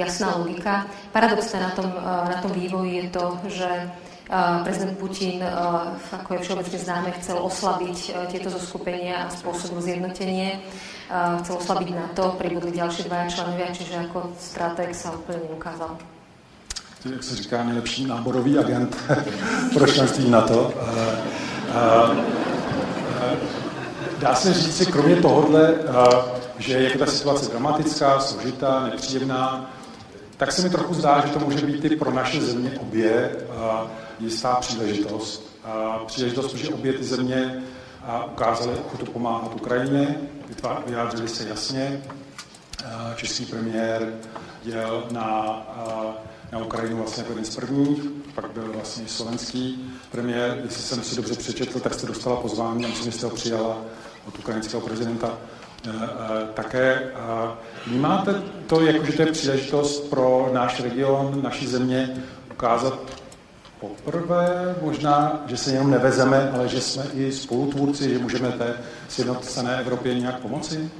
jasná logika. Paradoxné na tom, eh, na tom vývoji je to, že eh, prezident Putin, eh, ako je všeobecne známe, chcel oslabiť tieto zoskupenia a spôsob zjednotenie. Chcel oslabiť na to, pribudli ďalšie dvaja členovia, čiže ako strateg sa úplne neukázal. Jak se říká, nejlepší náborový agent pro členství NATO. Dá se říct kromě tohohle, že je ta situace dramatická, složitá, nepříjemná, tak se mi trochu zdá, že to může být i pro naše země obě jistá příležitost. Příležitost, protože obě ty země ukázaly ochotu pomáhat Ukrajině, vyjádřili se jasně. Český premiér jel na, na Ukrajinu vlastně jeden z prvních, pak byl vlastně slovenský premiér. Jestli jsem si dobře přečetl, tak jste dostala pozvání myslím, že jste ho přijala od ukrajinského prezidenta Eh, eh, také vnímáte to, jako, že to je příležitost pro náš region, naší země ukázat poprvé možná, že se jenom nevezeme, ale že jsme i spolutvůrci, že můžeme té sjednocené Evropě nějak pomoci?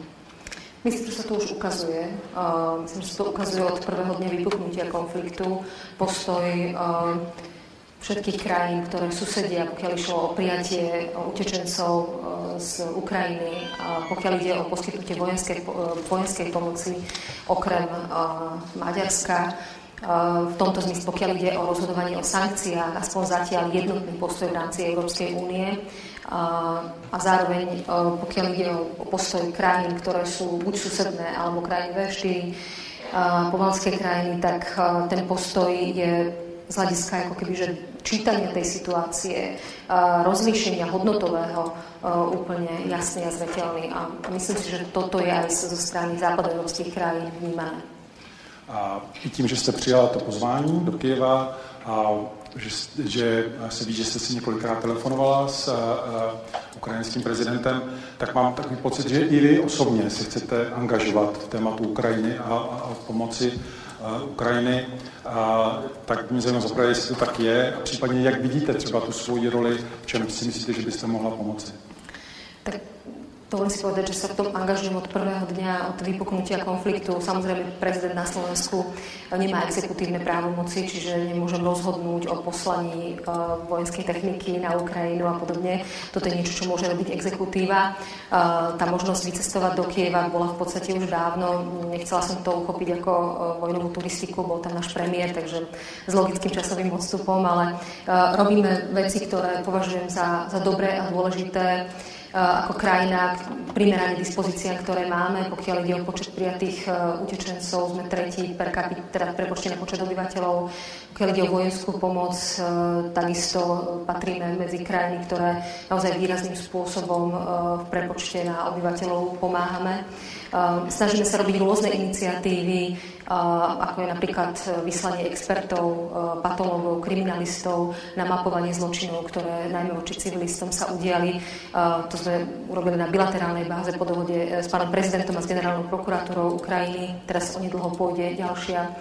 Myslím, že sa to už ukazuje. myslím, že sa to ukazuje od prvého dňa vypuknutia konfliktu. Postoj všetkých krajín, ktoré susedia, pokiaľ išlo o prijatie utečencov e, z Ukrajiny, pokiaľ ide o poskytnutie vojenskej, e, vojenskej pomoci okrem e, Maďarska. V tomto zmysle, pokiaľ ide o rozhodovanie o sankciách, aspoň zatiaľ jednotný postoj v rámci Európskej únie a zároveň pokiaľ ide o postoj krajín, ktoré sú buď susedné alebo krajiny V4, pomalské krajiny, tak ten postoj je z hľadiska ako keby, že čítania tej situácie, rozlíšenia hodnotového úplne jasný a zretelný. A myslím si, že toto je aj zo strany západoevropských krajín vnímané. A tím, že jste přijala to pozvání do Kieva a že, že se ví, že jste si několikrát telefonovala s uh, ukrajinským prezidentem, tak mám takový pocit, že i vy osobně se chcete angažovat v tématu Ukrajiny a, a, a pomoci Ukrajiny, a tak mě zajímá zaprvé, jestli to tak je a případně jak vidíte třeba tu svoji roli, v čem si myslíte, že byste mohla pomoci. Tak Dovolím si povedať, že sa v tom angažujem od prvého dňa, od vypuknutia konfliktu. Samozrejme, prezident na Slovensku nemá exekutívne právomoci, čiže nemôžem rozhodnúť o poslaní uh, vojenskej techniky na Ukrajinu a podobne. Toto je niečo, čo môže robiť exekutíva. Uh, tá možnosť vycestovať do Kieva bola v podstate už dávno. Nechcela som to uchopiť ako uh, vojnovú turistiku, bol tam náš premiér, takže s logickým časovým odstupom, ale robíme veci, ktoré považujem za, za dobré a dôležité ako krajina primerane dispozíciám, ktoré máme. Pokiaľ ide o počet prijatých eh, utečencov, sme tretí per capita, teda prepočte počet obyvateľov. Pokiaľ ide o vojenskú pomoc, eh, takisto patríme medzi krajiny, ktoré naozaj výrazným spôsobom v prepočte na obyvateľov pomáhame. Snažíme sa robiť rôzne iniciatívy, ako je napríklad vyslanie expertov, patológov, kriminalistov na mapovanie zločinov, ktoré najmä voči civilistom sa udiali. To sme urobili na bilaterálnej báze po dohode s pánom prezidentom a s generálnou prokurátorou Ukrajiny. Teraz onedlho pôjde ďalšia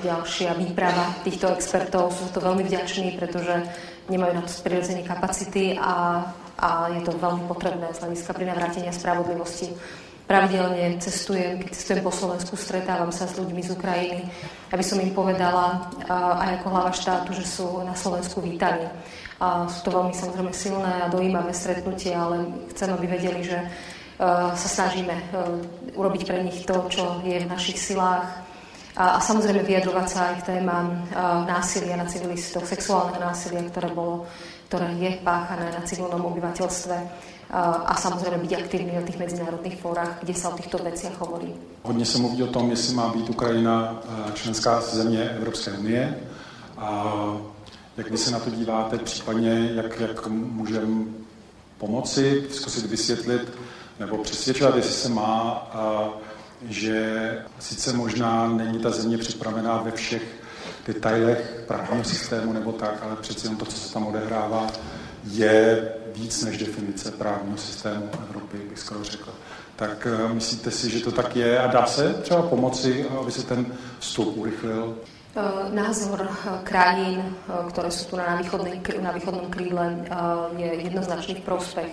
ďalšia výprava týchto expertov. Sú to veľmi vďační, pretože nemajú na to prirodzene kapacity a, a je to veľmi potrebné z hľadiska pri navrátenia spravodlivosti. Pravidelne cestujem, keď cestujem po Slovensku, stretávam sa s ľuďmi z Ukrajiny, aby som im povedala aj ako hlava štátu, že sú na Slovensku vítaní. A sú to veľmi samozrejme silné a dojímavé stretnutie, ale chcem, aby vedeli, že sa snažíme urobiť pre nich to, čo je v našich silách a, a samozrejme vyjadrovať sa aj k témam násilia na civilistoch, sexuálneho násilia, ktoré, bolo, ktoré je páchané na civilnom obyvateľstve a, a samozrejme byť aktívny na tých medzinárodných fórach, kde sa o týchto veciach hovorí. Hodně se mluví o tom, jestli má být Ukrajina členská země Evropské unie. A jak vy se na to díváte, případně jak, jak můžeme pomoci, zkusit vysvětlit nebo přesvědčovat, jestli se má že sice možná není ta země připravená ve všech detailech právního systému nebo tak, ale přeci jen to, co se tam odehrává, je víc než definice právního systému Evropy, bych skoro řekl. Tak eh, myslíte si, že to tak je a dá se třeba pomoci, aby se ten vstup urychlil? Eh, názor eh, krajín, eh, ktoré sú tu na, východnej, na východnom krídle, je jednoznačný v prospech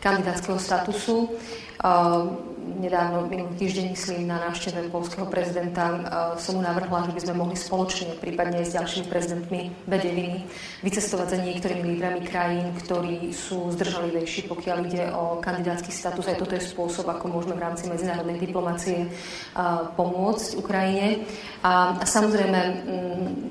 kandidátskeho statusu. Nedávno, minulý týždeň, myslím, na návšteve polského prezidenta som mu navrhla, že by sme mohli spoločne, prípadne s ďalšími prezidentmi B9, vycestovať za niektorými lídrami krajín, ktorí sú zdržalivejší, pokiaľ ide o kandidátsky status. Aj toto je spôsob, ako môžeme v rámci medzinárodnej diplomácie pomôcť Ukrajine. A, samozrejme, samozrejme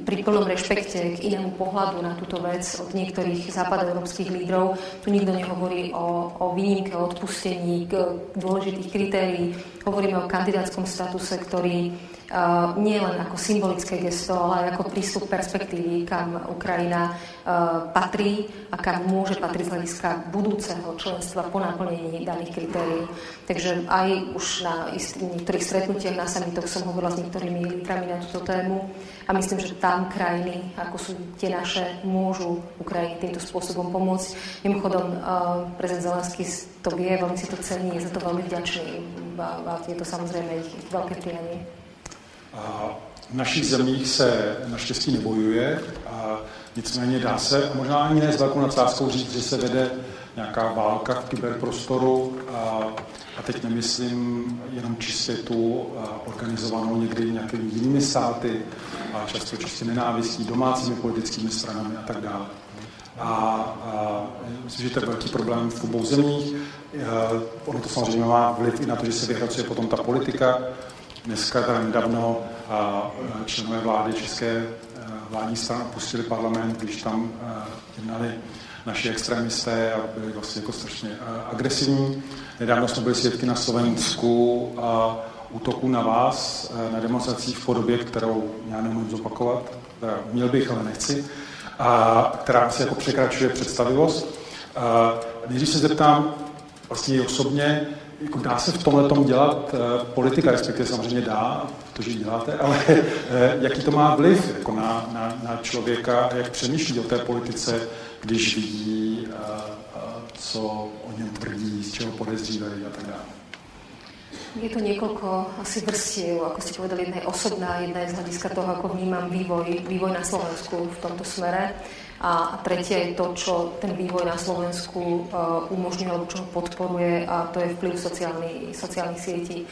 pri plnom rešpekte k inému pohľadu na túto vec od niektorých západoeurópskych lídrov. Tu nikto nehovorí o, o výnimke, o odpustení k dôležitých kritérií. Hovoríme o kandidátskom statuse, ktorý uh, nie len ako symbolické gesto, ale aj ako prístup perspektívy, kam Ukrajina uh, patrí a kam môže patriť z hľadiska budúceho členstva po naplnení daných kritérií. Takže aj už na ist- niektorých stretnutiach na samitoch som hovorila s niektorými lídrami na túto tému a myslím, že tam krajiny, ako sú tie naše, môžu Ukrajine týmto spôsobom pomôcť. Mimochodom, uh, prezident Zelenský to vie, veľmi si to cení, je za to veľmi vďačný a je to samozrejme ich, ich veľké prianie. V našich zemích se naštěstí nebojuje, a nicméně dá se, a možná ani ne s velkou nadsázkou říct, že se vede nějaká válka v kyberprostoru a, a teď nemyslím jenom čistě tu organizovanou někdy nějakými jinými státy, a často čistě nenávistí, domácími politickými stranami a tak dále. A, a myslím, že to je velký problém v obou zemích. Ono to samozřejmě má vliv i na to, že se vyhracuje potom ta politika. Dneska teda nedávno a členové vlády České vládní strany opustili parlament, když tam jednali naši extremisté a byli vlastně jako strašně agresivní. Nedávno jsme byli svědky na Slovensku a útoku na vás na demonstracích v podobě, kterou já nemůžu zopakovat, měl bych, ale nechci, a která si jako překračuje představivost. Když se zeptám vlastně osobně, jako dá se v tomhle tom dělat uh, politika, respektive samozřejmě dá, protože ji děláte, ale uh, jaký to má vliv jako na, na, na člověka, jak přemýšlí o té politice, když vidí, uh, uh, co o něm tvrdí, z čeho podezřívají a tak dále. Je to niekoľko asi vrstiev, ako ste povedali, jedna je osobná, jedna je z hľadiska toho, ako vnímam vývoj, vývoj na Slovensku v tomto smere. A tretie je to, čo ten vývoj na Slovensku uh, umožňuje alebo čo ho podporuje a to je vplyv sociálny, sociálnych sietí.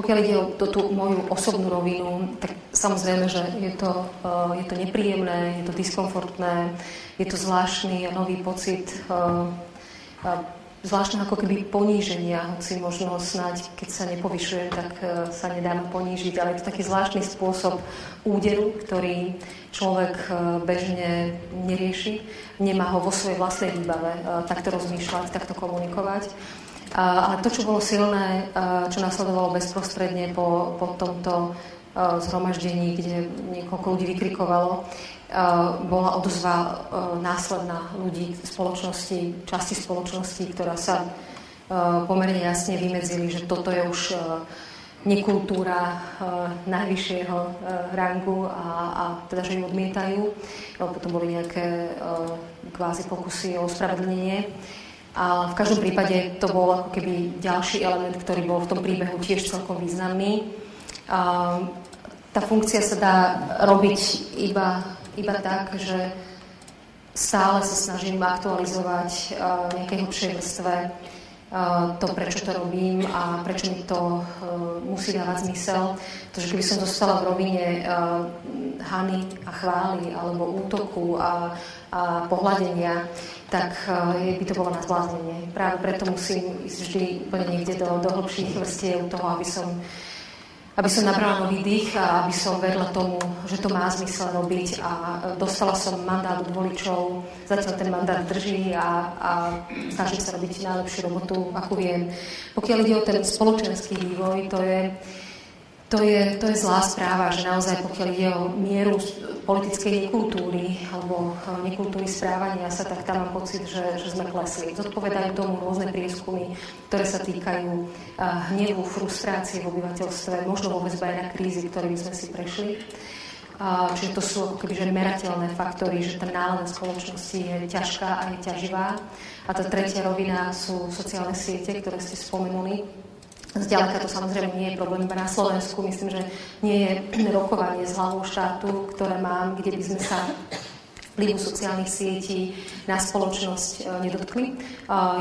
Pokiaľ ide o tú moju osobnú rovinu, tak samozrejme, že je to, uh, je to nepríjemné, je to diskomfortné, je to zvláštny a nový pocit zvláštne ako keby poníženia, hoci možno snáď, keď sa nepovyšujem, tak uh, sa nedám ponížiť, ale je to taký zvláštny spôsob úderu, ktorý človek uh, bežne nerieši. Nemá ho vo svojej vlastnej výbave uh, takto rozmýšľať, takto komunikovať. Ale to, čo bolo silné, čo nasledovalo bezprostredne po, po tomto zhromaždení, kde niekoľko ľudí vykrikovalo, bola odozva e, následná ľudí spoločnosti, časti spoločnosti, ktorá sa e, pomerne jasne vymedzili, že toto je už nekultúra najvyššieho rangu a, a teda, že ju odmietajú. Potom boli nejaké kvázi pokusy o spravedlnenie. A v každom prípade to bol ako keby ďalší element, ktorý bol v tom príbehu tiež celkom významný. A tá funkcia sa dá robiť iba, iba tak, že stále sa snažím aktualizovať nejaké hlbšie vrstve to, prečo to robím a prečo mi to musí dávať zmysel. Pretože keby som zostala v rovine hany a chvály alebo útoku a, a pohľadenia, tak je, by to bolo na zbláznenie. Práve preto musím ísť vždy úplne niekde do, do hlbších vrstiev toho, aby som aby som nabrala nový dých a aby som verila tomu, že to má zmysel robiť a dostala som mandát od voličov, zatiaľ ten mandát drží a, a snažím sa robiť najlepšiu robotu, akú viem. Pokiaľ ide o ten spoločenský vývoj, to je to je, to je zlá správa, že naozaj pokiaľ ide o mieru politickej nekultúry alebo eh, nekultúry správania sa, tak tam mám pocit, že, že sme klesli. Zodpovedajú tomu rôzne prieskumy, ktoré sa týkajú eh, hnevu, frustrácie v obyvateľstve, možno vôbec aj na krízy, ktorými sme si prešli. čiže to sú ako keby merateľné faktory, že tá nálada spoločnosti je ťažká a je ťaživá. A tá tretia rovina sú sociálne siete, ktoré ste spomenuli Zďaleka to samozrejme nie je problém iba na Slovensku. Myslím, že nie je rokovanie s hlavou štátu, ktoré mám, kde by sme sa vplyvu sociálnych sietí na spoločnosť e, nedotkli. E,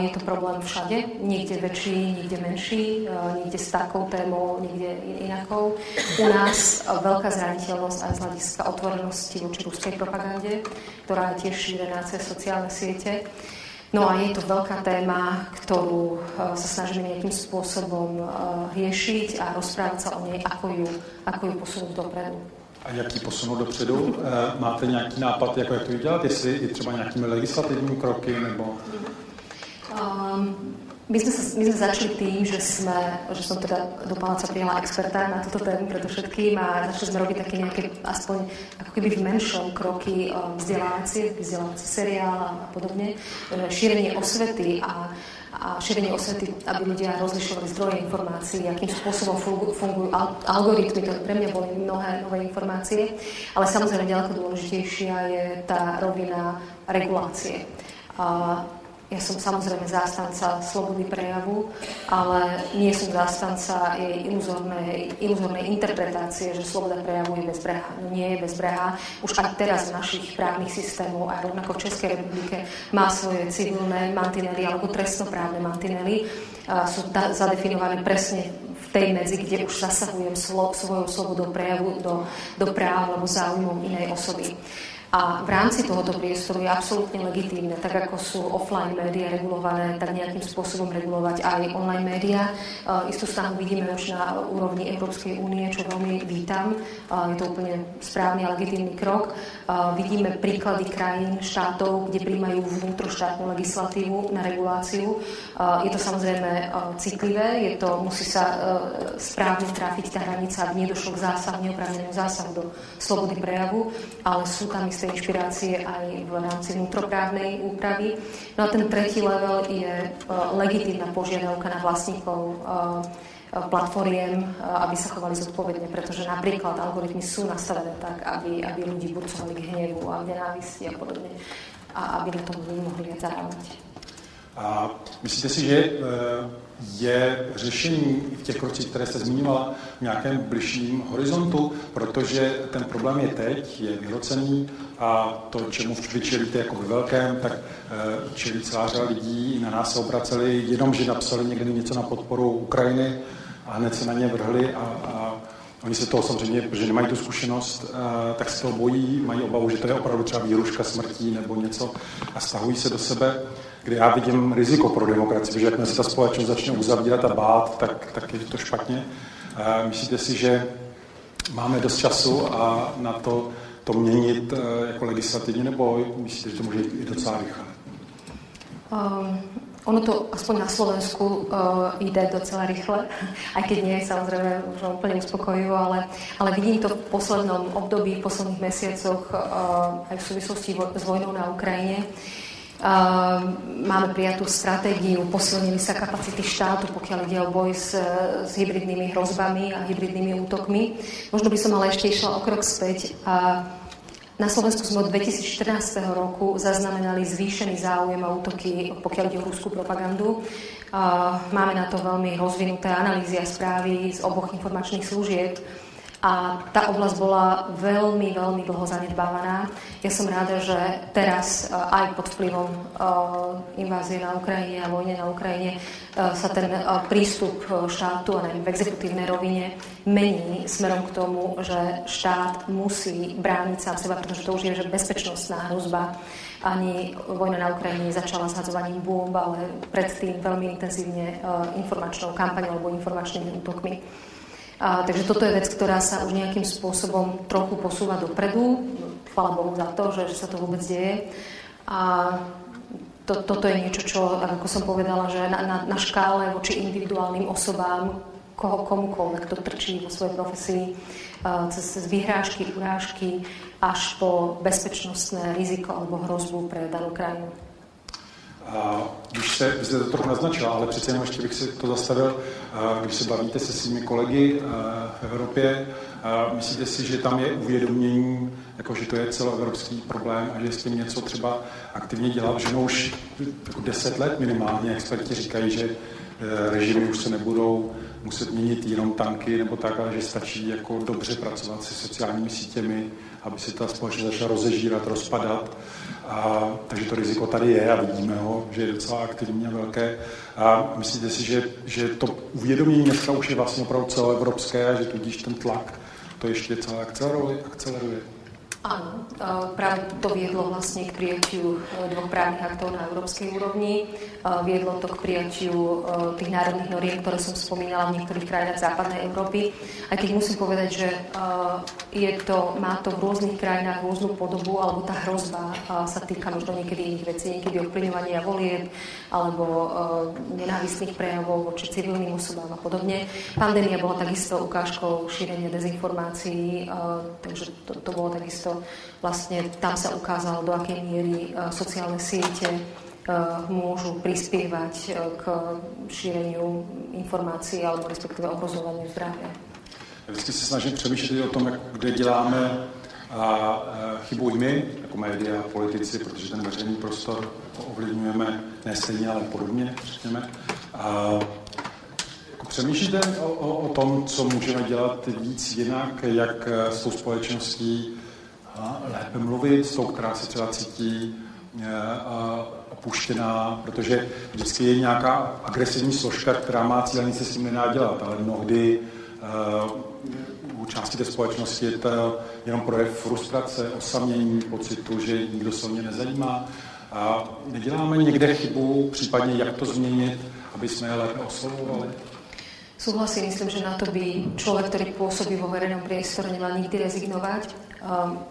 je to problém všade, niekde väčší, niekde menší, e, niekde s takou témou, niekde inakou. U nás veľká zraniteľnosť aj z hľadiska otvorenosti voči ruskej propagande, ktorá je tiež šírená cez sociálne siete. No a je to veľká téma, ktorú e, sa snažíme nejakým spôsobom e, riešiť a rozprávať sa o nej, ako ju, ako ju posunúť dopredu. A jak ji posunout dopředu? E, máte nějaký nápad, jako jak to udělat? Jestli i třeba nějakými legislativními kroky nebo... Um, my sme, sa, my sme začali tým, že, sme, že som teda do paláca prijala experta na toto tému predovšetkým a začali sme robiť také nejaké, aspoň ako keby v menšom kroky vzdelávacie, vzdelávací seriál a podobne, e, šírenie osvety a, a šírenie osvety, aby ľudia rozlišovali zdroje informácií, akým spôsobom fungujú, fungujú algoritmy, to pre mňa boli mnohé nové informácie, ale samozrejme ďaleko dôležitejšia je tá rovina regulácie. A ja som samozrejme zástanca slobody prejavu, ale nie som zástanca jej iluzornej, iluzornej interpretácie, že sloboda prejavu je bezbrehá. No nie je bezbrehá. Už aj teraz v našich právnych systémov, aj rovnako v Českej republike, má svoje civilné mantinely alebo trestnoprávne mantinely. Sú ta, zadefinované presne v tej medzi, kde už zasahujem slo, svojou slobodou prejavu do, do práv alebo záujmov inej osoby. A v rámci tohoto priestoru je absolútne legitímne, tak ako sú offline médiá regulované, tak nejakým spôsobom regulovať aj online médiá. Istú snahu vidíme už na úrovni Európskej únie, čo veľmi vítam. Je to úplne správny a legitímny krok. Vidíme príklady krajín, štátov, kde príjmajú vnútroštátnu legislatívu na reguláciu. Je to samozrejme citlivé, je to, musí sa správne trafiť tá hranica, aby nedošlo k zásahu, neoprávnenému zásahu do slobody prejavu, ale sú tam inšpirácie aj v rámci vnútroprávnej úpravy. No a ten tretí level je uh, legitímna požiadavka na vlastníkov uh, platformiem, aby sa chovali zodpovedne, pretože napríklad algoritmy sú nastavené tak, aby, aby ľudí burcovali k hnevu a nenávisti a podobne a aby na tom mohli viac zarábať. A myslíte si, že eh, je řešení v těch krocích, které jste zmiňovala, v nějakém bližším horizontu, protože ten problém je teď, je vyhrocený a to, čemu vy čelíte jako ve velkém, tak eh, čelí celá řada lidí, na nás se obraceli jenom, že napsali někdy něco na podporu Ukrajiny a hned se na ně vrhli a, a Oni se toho samozřejmě, protože nemají tu zkušenost, eh, tak se toho bojí, mají obavu, že to je opravdu třeba výruška smrtí nebo něco a stahují se do sebe kde já vidím riziko pro demokracii, protože jakmile se ta společnost začne uzavírat a bát, tak, tak je to špatně. Myslíte si, že máme dost času a na to, to měnit eh, jako legislativně, nebo myslíte, že to může jít docela rychle? Um, ono to aspoň na Slovensku uh, ide docela rýchle, aj keď nie je samozrejme už úplne uspokojivo, ale, ale vidím to v poslednom období, v posledných mesiacoch uh, aj v súvislosti vo, s vojnou na Ukrajine. Uh, Máme prijatú stratégiu, posilnili sa kapacity štátu, pokiaľ ide o boj s, s hybridnými hrozbami a hybridnými útokmi. Možno by som ale ešte išla o krok späť. A na Slovensku sme od 2014 roku zaznamenali zvýšený záujem a útoky, pokiaľ ide o ruskú propagandu. Máme na to veľmi rozvinuté analýzy a správy z oboch informačných služieb a tá oblasť bola veľmi, veľmi dlho zanedbávaná. Ja som ráda, že teraz e, aj pod vplyvom e, invázie na Ukrajine a vojne na Ukrajine e, sa ten prístup štátu a v exekutívnej rovine mení smerom k tomu, že štát musí brániť sám seba, pretože to už je že bezpečnostná hrozba. Ani vojna na Ukrajine nezačala s hadzovaním bomb, ale predtým veľmi intenzívne informačnou kampaňou alebo informačnými útokmi. A, takže toto je vec, ktorá sa už nejakým spôsobom trochu posúva dopredu. Chvala Bohu za to, že, že sa to vôbec deje. A to, toto je niečo, čo, ako som povedala, že na, na, na škále voči individuálnym osobám, koho, komukoľvek, kto trčí vo svojej profesii, cez, cez vyhrážky, urážky, až po bezpečnostné riziko alebo hrozbu pre danú krajinu. A když se, vy jste to trochu naznačila, ale přece jenom ještě bych si to zastavil, když se bavíte se svými kolegy v Evropě, myslíte si, že tam je uvědomění, jako že to je celoevropský problém a že s tím něco třeba aktivně dělat, že no už jako deset let minimálně experti říkají, že e, režimy už se nebudou muset měnit jenom tanky nebo tak, ale že stačí jako dobře pracovat se sociálními sítěmi, aby se ta společnost začala rozežírat, rozpadat. A, takže to riziko tady je a vidíme ho, že je docela aktivní a velké. A myslíte si, že, že to uvědomění dneska už je vlastně opravdu celoevropské a že tudíž ten tlak to ještě celé akceleruje? akceleruje? Áno, práve to viedlo vlastne k prijatiu e, dvoch právnych aktov na európskej úrovni. Viedlo to k prijatiu e, tých národných noriem, ktoré som spomínala v niektorých krajinách západnej Európy. Aj keď musím povedať, že e, je to, má to v rôznych krajinách rôznu podobu, alebo tá hrozba sa týka možno niekedy iných vecí, niekedy ovplyvňovania volieb, alebo nenávistných prejavov voči civilným osobám a podobne. Pandémia bola takisto ukážkou šírenia dezinformácií, takže to, to bolo takisto takisto vlastne tam sa ukázalo, do akej miery e, sociálne siete e, môžu prispievať e, k šíreniu informácií alebo respektíve ohrozovaniu zdravia. Vždycky se snažím přemýšlet o tom, kde děláme a chybu i my, jako média, politici, protože ten veřejný prostor ovlivňujeme ne stejně, ale podobně, řekněme. A přemýšlíte o, o, o tom, co můžeme dělat víc jinak, jak s tou společností lépe mluvit s tou, která se třeba cítí eh, opuštěná, protože vždycky je nějaká agresivní složka, která má cíl, nic se s tím nedá dělat, ale mnohdy uh, u části té společnosti je to jenom projev frustrace, osamění, pocitu, že nikdo se o mě nezajímá. A neděláme někde chybu, případně jak to změnit, aby jsme je lépe oslovovali? Súhlasím, myslím, že na to by človek, ktorý pôsobí vo verejnom priestore, nemal nikdy rezignovať. Um,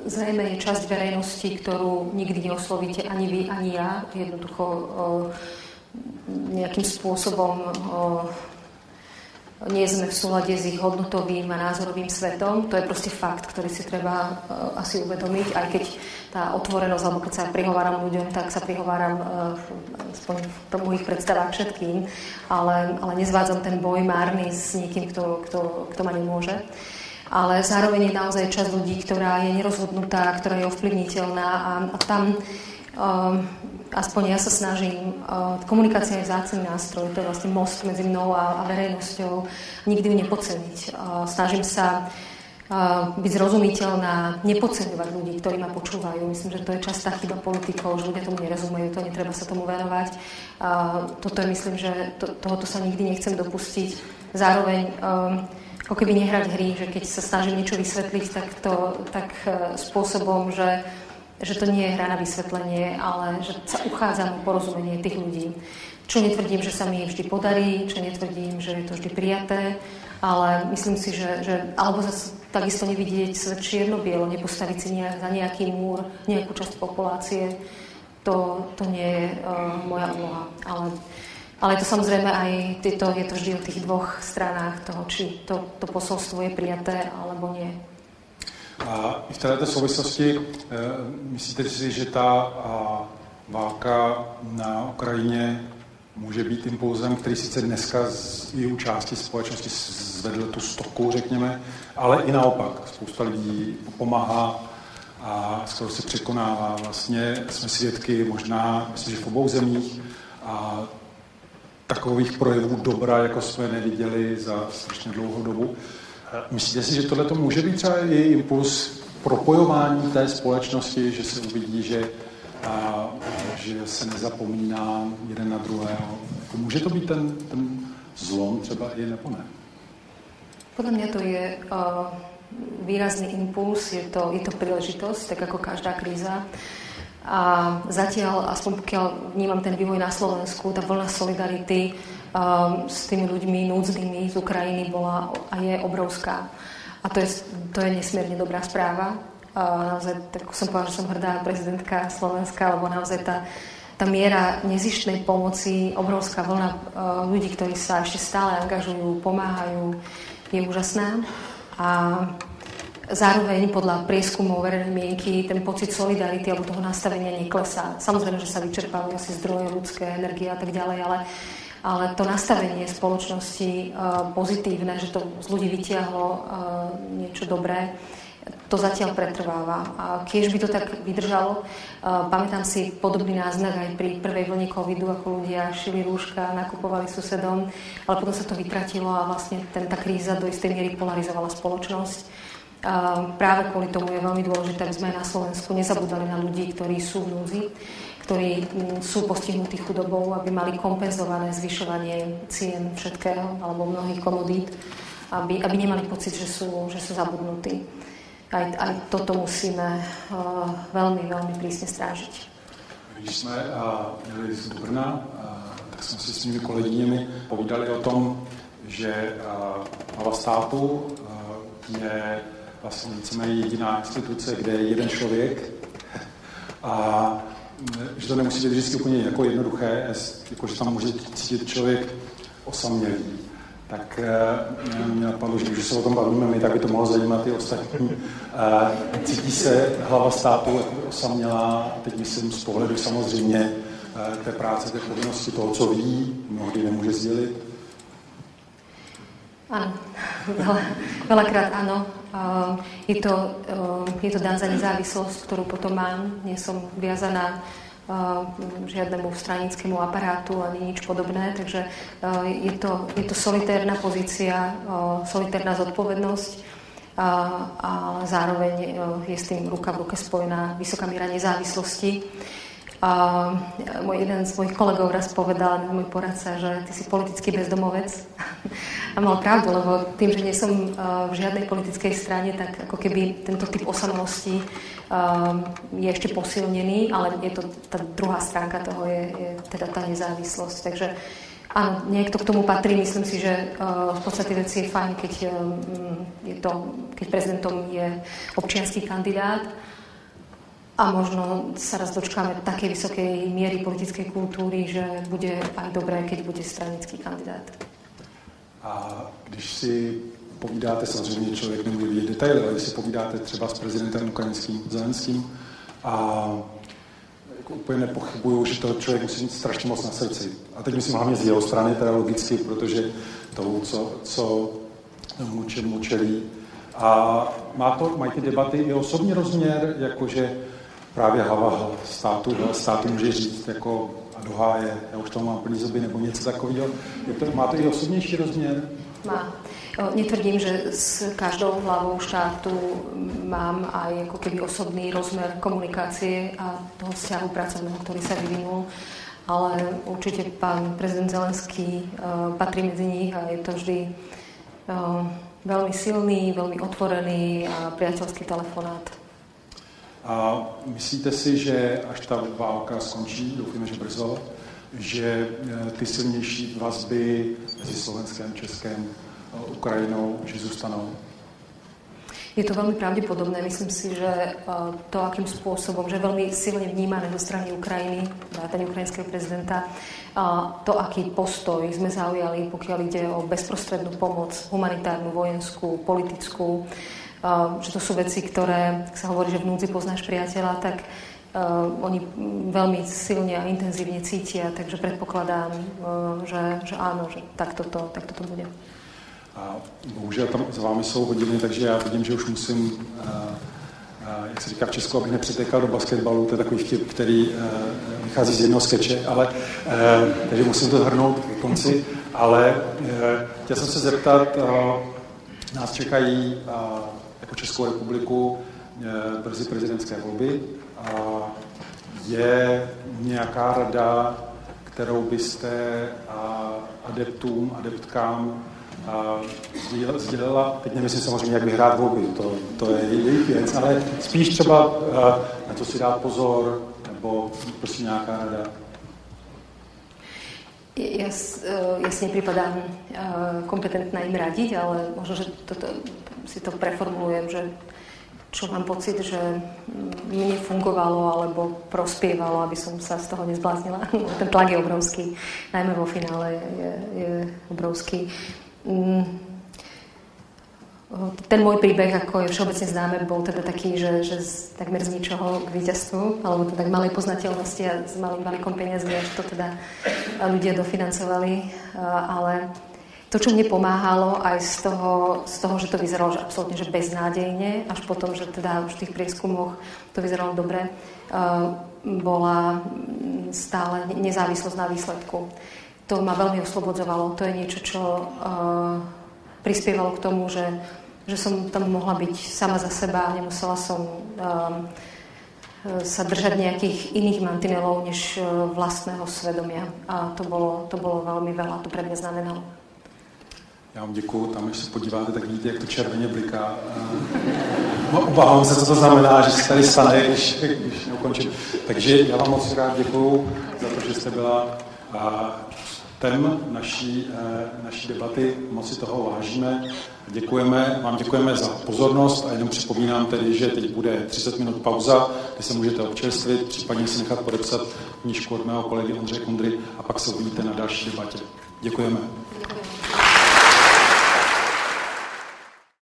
Zrejme je časť verejnosti, ktorú nikdy neoslovíte ani vy, ani ja. Jednoducho o, nejakým spôsobom o, nie sme v súlade s ich hodnotovým a názorovým svetom. To je proste fakt, ktorý si treba uh, asi uvedomiť, aj keď tá otvorenosť, alebo keď sa prihováram ľuďom, tak sa prihováram aspoň v mojich predstavách všetkým, ale, ale nezvádzam ten boj márny s niekým, kto, kto, kto ma nemôže. Uh, ale zároveň je naozaj časť ľudí, ktorá je nerozhodnutá, ktorá je ovplyvniteľná a, a tam um, aspoň ja sa snažím, uh, komunikácia je vzácný nástroj, to je vlastne most medzi mnou a, a verejnosťou, nikdy ju nepoceniť. Uh, snažím sa byť zrozumiteľná, nepodceňovať ľudí, ktorí ma počúvajú. Myslím, že to je častá chyba politikov, že ľudia tomu nerozumejú, to netreba sa tomu venovať. Toto je, myslím, že to, tohoto sa nikdy nechcem dopustiť. Zároveň ako keby nehrať hry, že keď sa snažím niečo vysvetliť, tak to tak e, spôsobom, že, že to nie je hra na vysvetlenie, ale že sa uchádzam o porozumenie tých ľudí. Čo netvrdím, že sa mi vždy podarí, čo netvrdím, že je to vždy prijaté, ale myslím si, že, že alebo zase takisto nevidieť svet čierno-bielo, nepostaviť si nejak, za nejaký múr, nejakú časť populácie, to, to nie je uh, moja úloha. Ale ale to samozrejme aj to, je to vždy o tých dvoch stranách toho, či to, to posolstvo je prijaté alebo nie. A v této souvislosti e, myslíte si, že ta a, válka na Ukrajině může být impulzem, který sice dneska z u části společnosti zvedl tu stoku, řekněme, ale i naopak. Spousta lidí pomáhá a skoro se překonává. Vlastně jsme svědky možná, myslím, že v obou zemích a takových projevů dobra, jako jsme neviděli za strašně dlouhou dobu. Myslíte si, že tohle to může být třeba i impuls propojování té společnosti, že se uvidí, že, a, že se nezapomíná jeden na druhého? Může to být ten, ten zlom třeba i nebo ne? Podľa mňa to je uh, výrazný impuls, je to, je to príležitosť, tak ako každá kríza. A zatiaľ, aspoň pokiaľ vnímam ten vývoj na Slovensku, tá vlna solidarity um, s tými ľuďmi núdznymi z Ukrajiny bola a je obrovská. A to je, to je nesmierne dobrá správa. Uh, naozaj, tak som povedala, že som hrdá prezidentka Slovenska, lebo naozaj tá, tá miera nezištnej pomoci, obrovská vlna uh, ľudí, ktorí sa ešte stále angažujú, pomáhajú, je úžasná. A Zároveň podľa prieskumov verejnej mienky ten pocit solidarity alebo toho nastavenia neklesá. Samozrejme, že sa vyčerpávajú asi zdroje ľudské energie a tak ďalej, ale, ale to nastavenie spoločnosti uh, pozitívne, že to z ľudí vytiahlo uh, niečo dobré, to zatiaľ pretrváva. A keď by to tak vydržalo, uh, pamätám si podobný náznak aj pri prvej vlne covidu, ako ľudia šili rúška, nakupovali susedom, ale potom sa to vytratilo a vlastne ten, tá kríza do istej miery polarizovala spoločnosť práve kvôli tomu je veľmi dôležité, aby sme na Slovensku nezabudali na ľudí, ktorí sú v núzi, ktorí mm, sú postihnutí chudobou, aby mali kompenzované zvyšovanie cien všetkého alebo mnohých komodít, aby, aby nemali pocit, že sú, že sú zabudnutí. Aj, aj toto musíme uh, veľmi, veľmi prísne strážiť. Když jsme uh, jeli z Brna, uh, tak jsme si s mými kolegyněmi povídali o tom, že hlava státu je vlastně víceméně jediná instituce, kde je jeden člověk a že to nemusí být vždycky úplně jako jednoduché, jako že tam může cítit člověk osamělý. Tak e, mě napadlo, že když se o tom bavíme my, tak by to mohlo zajímat i ostatní. E, cítí se hlava státu jako osamělá, teď myslím z pohledu samozřejmě e, té práce, té povinnosti toho, co ví, mnohdy nemůže sdělit. Áno, veľa, veľakrát áno. Je to, je to dan za nezávislosť, ktorú potom mám. Nie som viazaná žiadnemu stranickému aparátu ani nič podobné, takže je to, je to solitérna pozícia, solitérna zodpovednosť, ale zároveň je s tým ruka v ruke spojená vysoká míra nezávislosti. A môj, jeden z mojich kolegov raz povedal, môj poradca, že ty si politický bezdomovec. A mal pravdu, lebo tým, že nie som v žiadnej politickej strane, tak ako keby tento typ osamosti je ešte posilnený, ale je to tá druhá stránka toho je, je teda tá nezávislosť. Takže áno, niekto k tomu patrí. Myslím si, že v podstate veci je fajn, keď, je to, keď prezidentom je občianský kandidát a možno sa raz dočkáme takej vysokej miery politickej kultúry, že bude aj dobré, keď bude stranický kandidát. A když si povídáte, samozřejmě člověk nemůže vidět detaily, ale když si povídáte třeba s prezidentem ukrajinským Zelenským a úplně nepochybuju, že to člověk musí mít strašně moc na srdci. A teď myslím hlavně z jeho strany, teda logicky, protože to, co, co mu, čelí. A má to, mají ty debaty i osobní rozměr, jakože právě hlava státu, státu může říct jako a do háje, já už tam mám plný zuby nebo něco takového. Je to, má to i osobnější rozměr? Má. Netvrdím, že s každou hlavou štátu mám aj ako keby osobný rozmer komunikácie a toho vzťahu pracovného, ktorý sa vyvinul, ale určite pán prezident Zelenský uh, patrí medzi nich a je to vždy uh, veľmi silný, veľmi otvorený a priateľský telefonát. A myslíte si, že až ta válka skončí, doufíme, že brzo, že e, ty silnější vazby mezi Slovenskem, Českem, Ukrajinou, že zůstanou? Je to veľmi pravdepodobné. Myslím si, že e, to, akým spôsobom, že veľmi silne vnímané zo strany Ukrajiny, vrátane ukrajinského prezidenta, to, aký postoj sme zaujali, pokiaľ ide o bezprostrednú pomoc, humanitárnu, vojenskú, politickú, že to sú veci, ktoré, ak sa hovorí, že v núdzi poznáš priateľa, tak oni veľmi silne a intenzívne cítia, takže predpokladám, že, že áno, že takto to, takto to bude. A bohužel tam za vámi jsou hodiny, takže já vidím, že už musím, jak se říká v Česku, abych nepřetekal do basketbalu, to je takový vtip, který vychází z jednoho skeče, ale, takže musím to zhrnout k konci, ale chtěl jsem se zeptat, nás čekají jako Českou republiku brzy prezidentské volby. Je nějaká rada, kterou byste adeptům, adeptkám sdělila, teď nemyslím samozřejmě, jak vyhrát volby, to, to je jejich věc, ale spíš třeba na to si dát pozor, nebo prostě nějaká rada. Ja, ja si nepripadám kompetentná im radiť, ale možno, že toto, si to preformulujem, že čo mám pocit, že mne fungovalo alebo prospievalo, aby som sa z toho nezbláznila. Ten tlak je obrovský, najmä vo finále je, je obrovský. Mm. Ten môj príbeh, ako je všeobecne známe, bol teda taký, že, že z, takmer z ničoho k víťazstvu, alebo teda k malej poznateľnosti a s malým balíkom peniazmi, až to teda ľudia dofinancovali. Ale to, čo mne pomáhalo aj z toho, z toho že to vyzeralo že absolútne že beznádejne, až potom, že teda v tých prieskumoch to vyzeralo dobre, bola stále nezávislosť na výsledku to ma veľmi oslobodzovalo. To je niečo, čo uh, prispievalo k tomu, že, že som tam mohla byť sama za seba, nemusela som um, sa držať nejakých iných mantinelov než vlastného svedomia. A to bolo, to bolo veľmi veľa, to pre mňa znamenalo. Já vám děkuju, tam když se podíváte, tak vidíte, jak to červeně bliká. No, obávám se, co to znamená, že se tady stane, když, když neukončím. Takže já vám moc rád děkuju za to, že jste byla tem naší, eh, naší debaty. Moc si toho vážíme. Děkujeme, vám děkujeme za pozornost a jenom připomínám tedy, že teď bude 30 minut pauza, kde se můžete občerstvit, případně si nechat podepsat knížku od mého kolegy Ondřeje Kundry a pak se uvidíte na další debatě. Děkujeme. Děkujeme.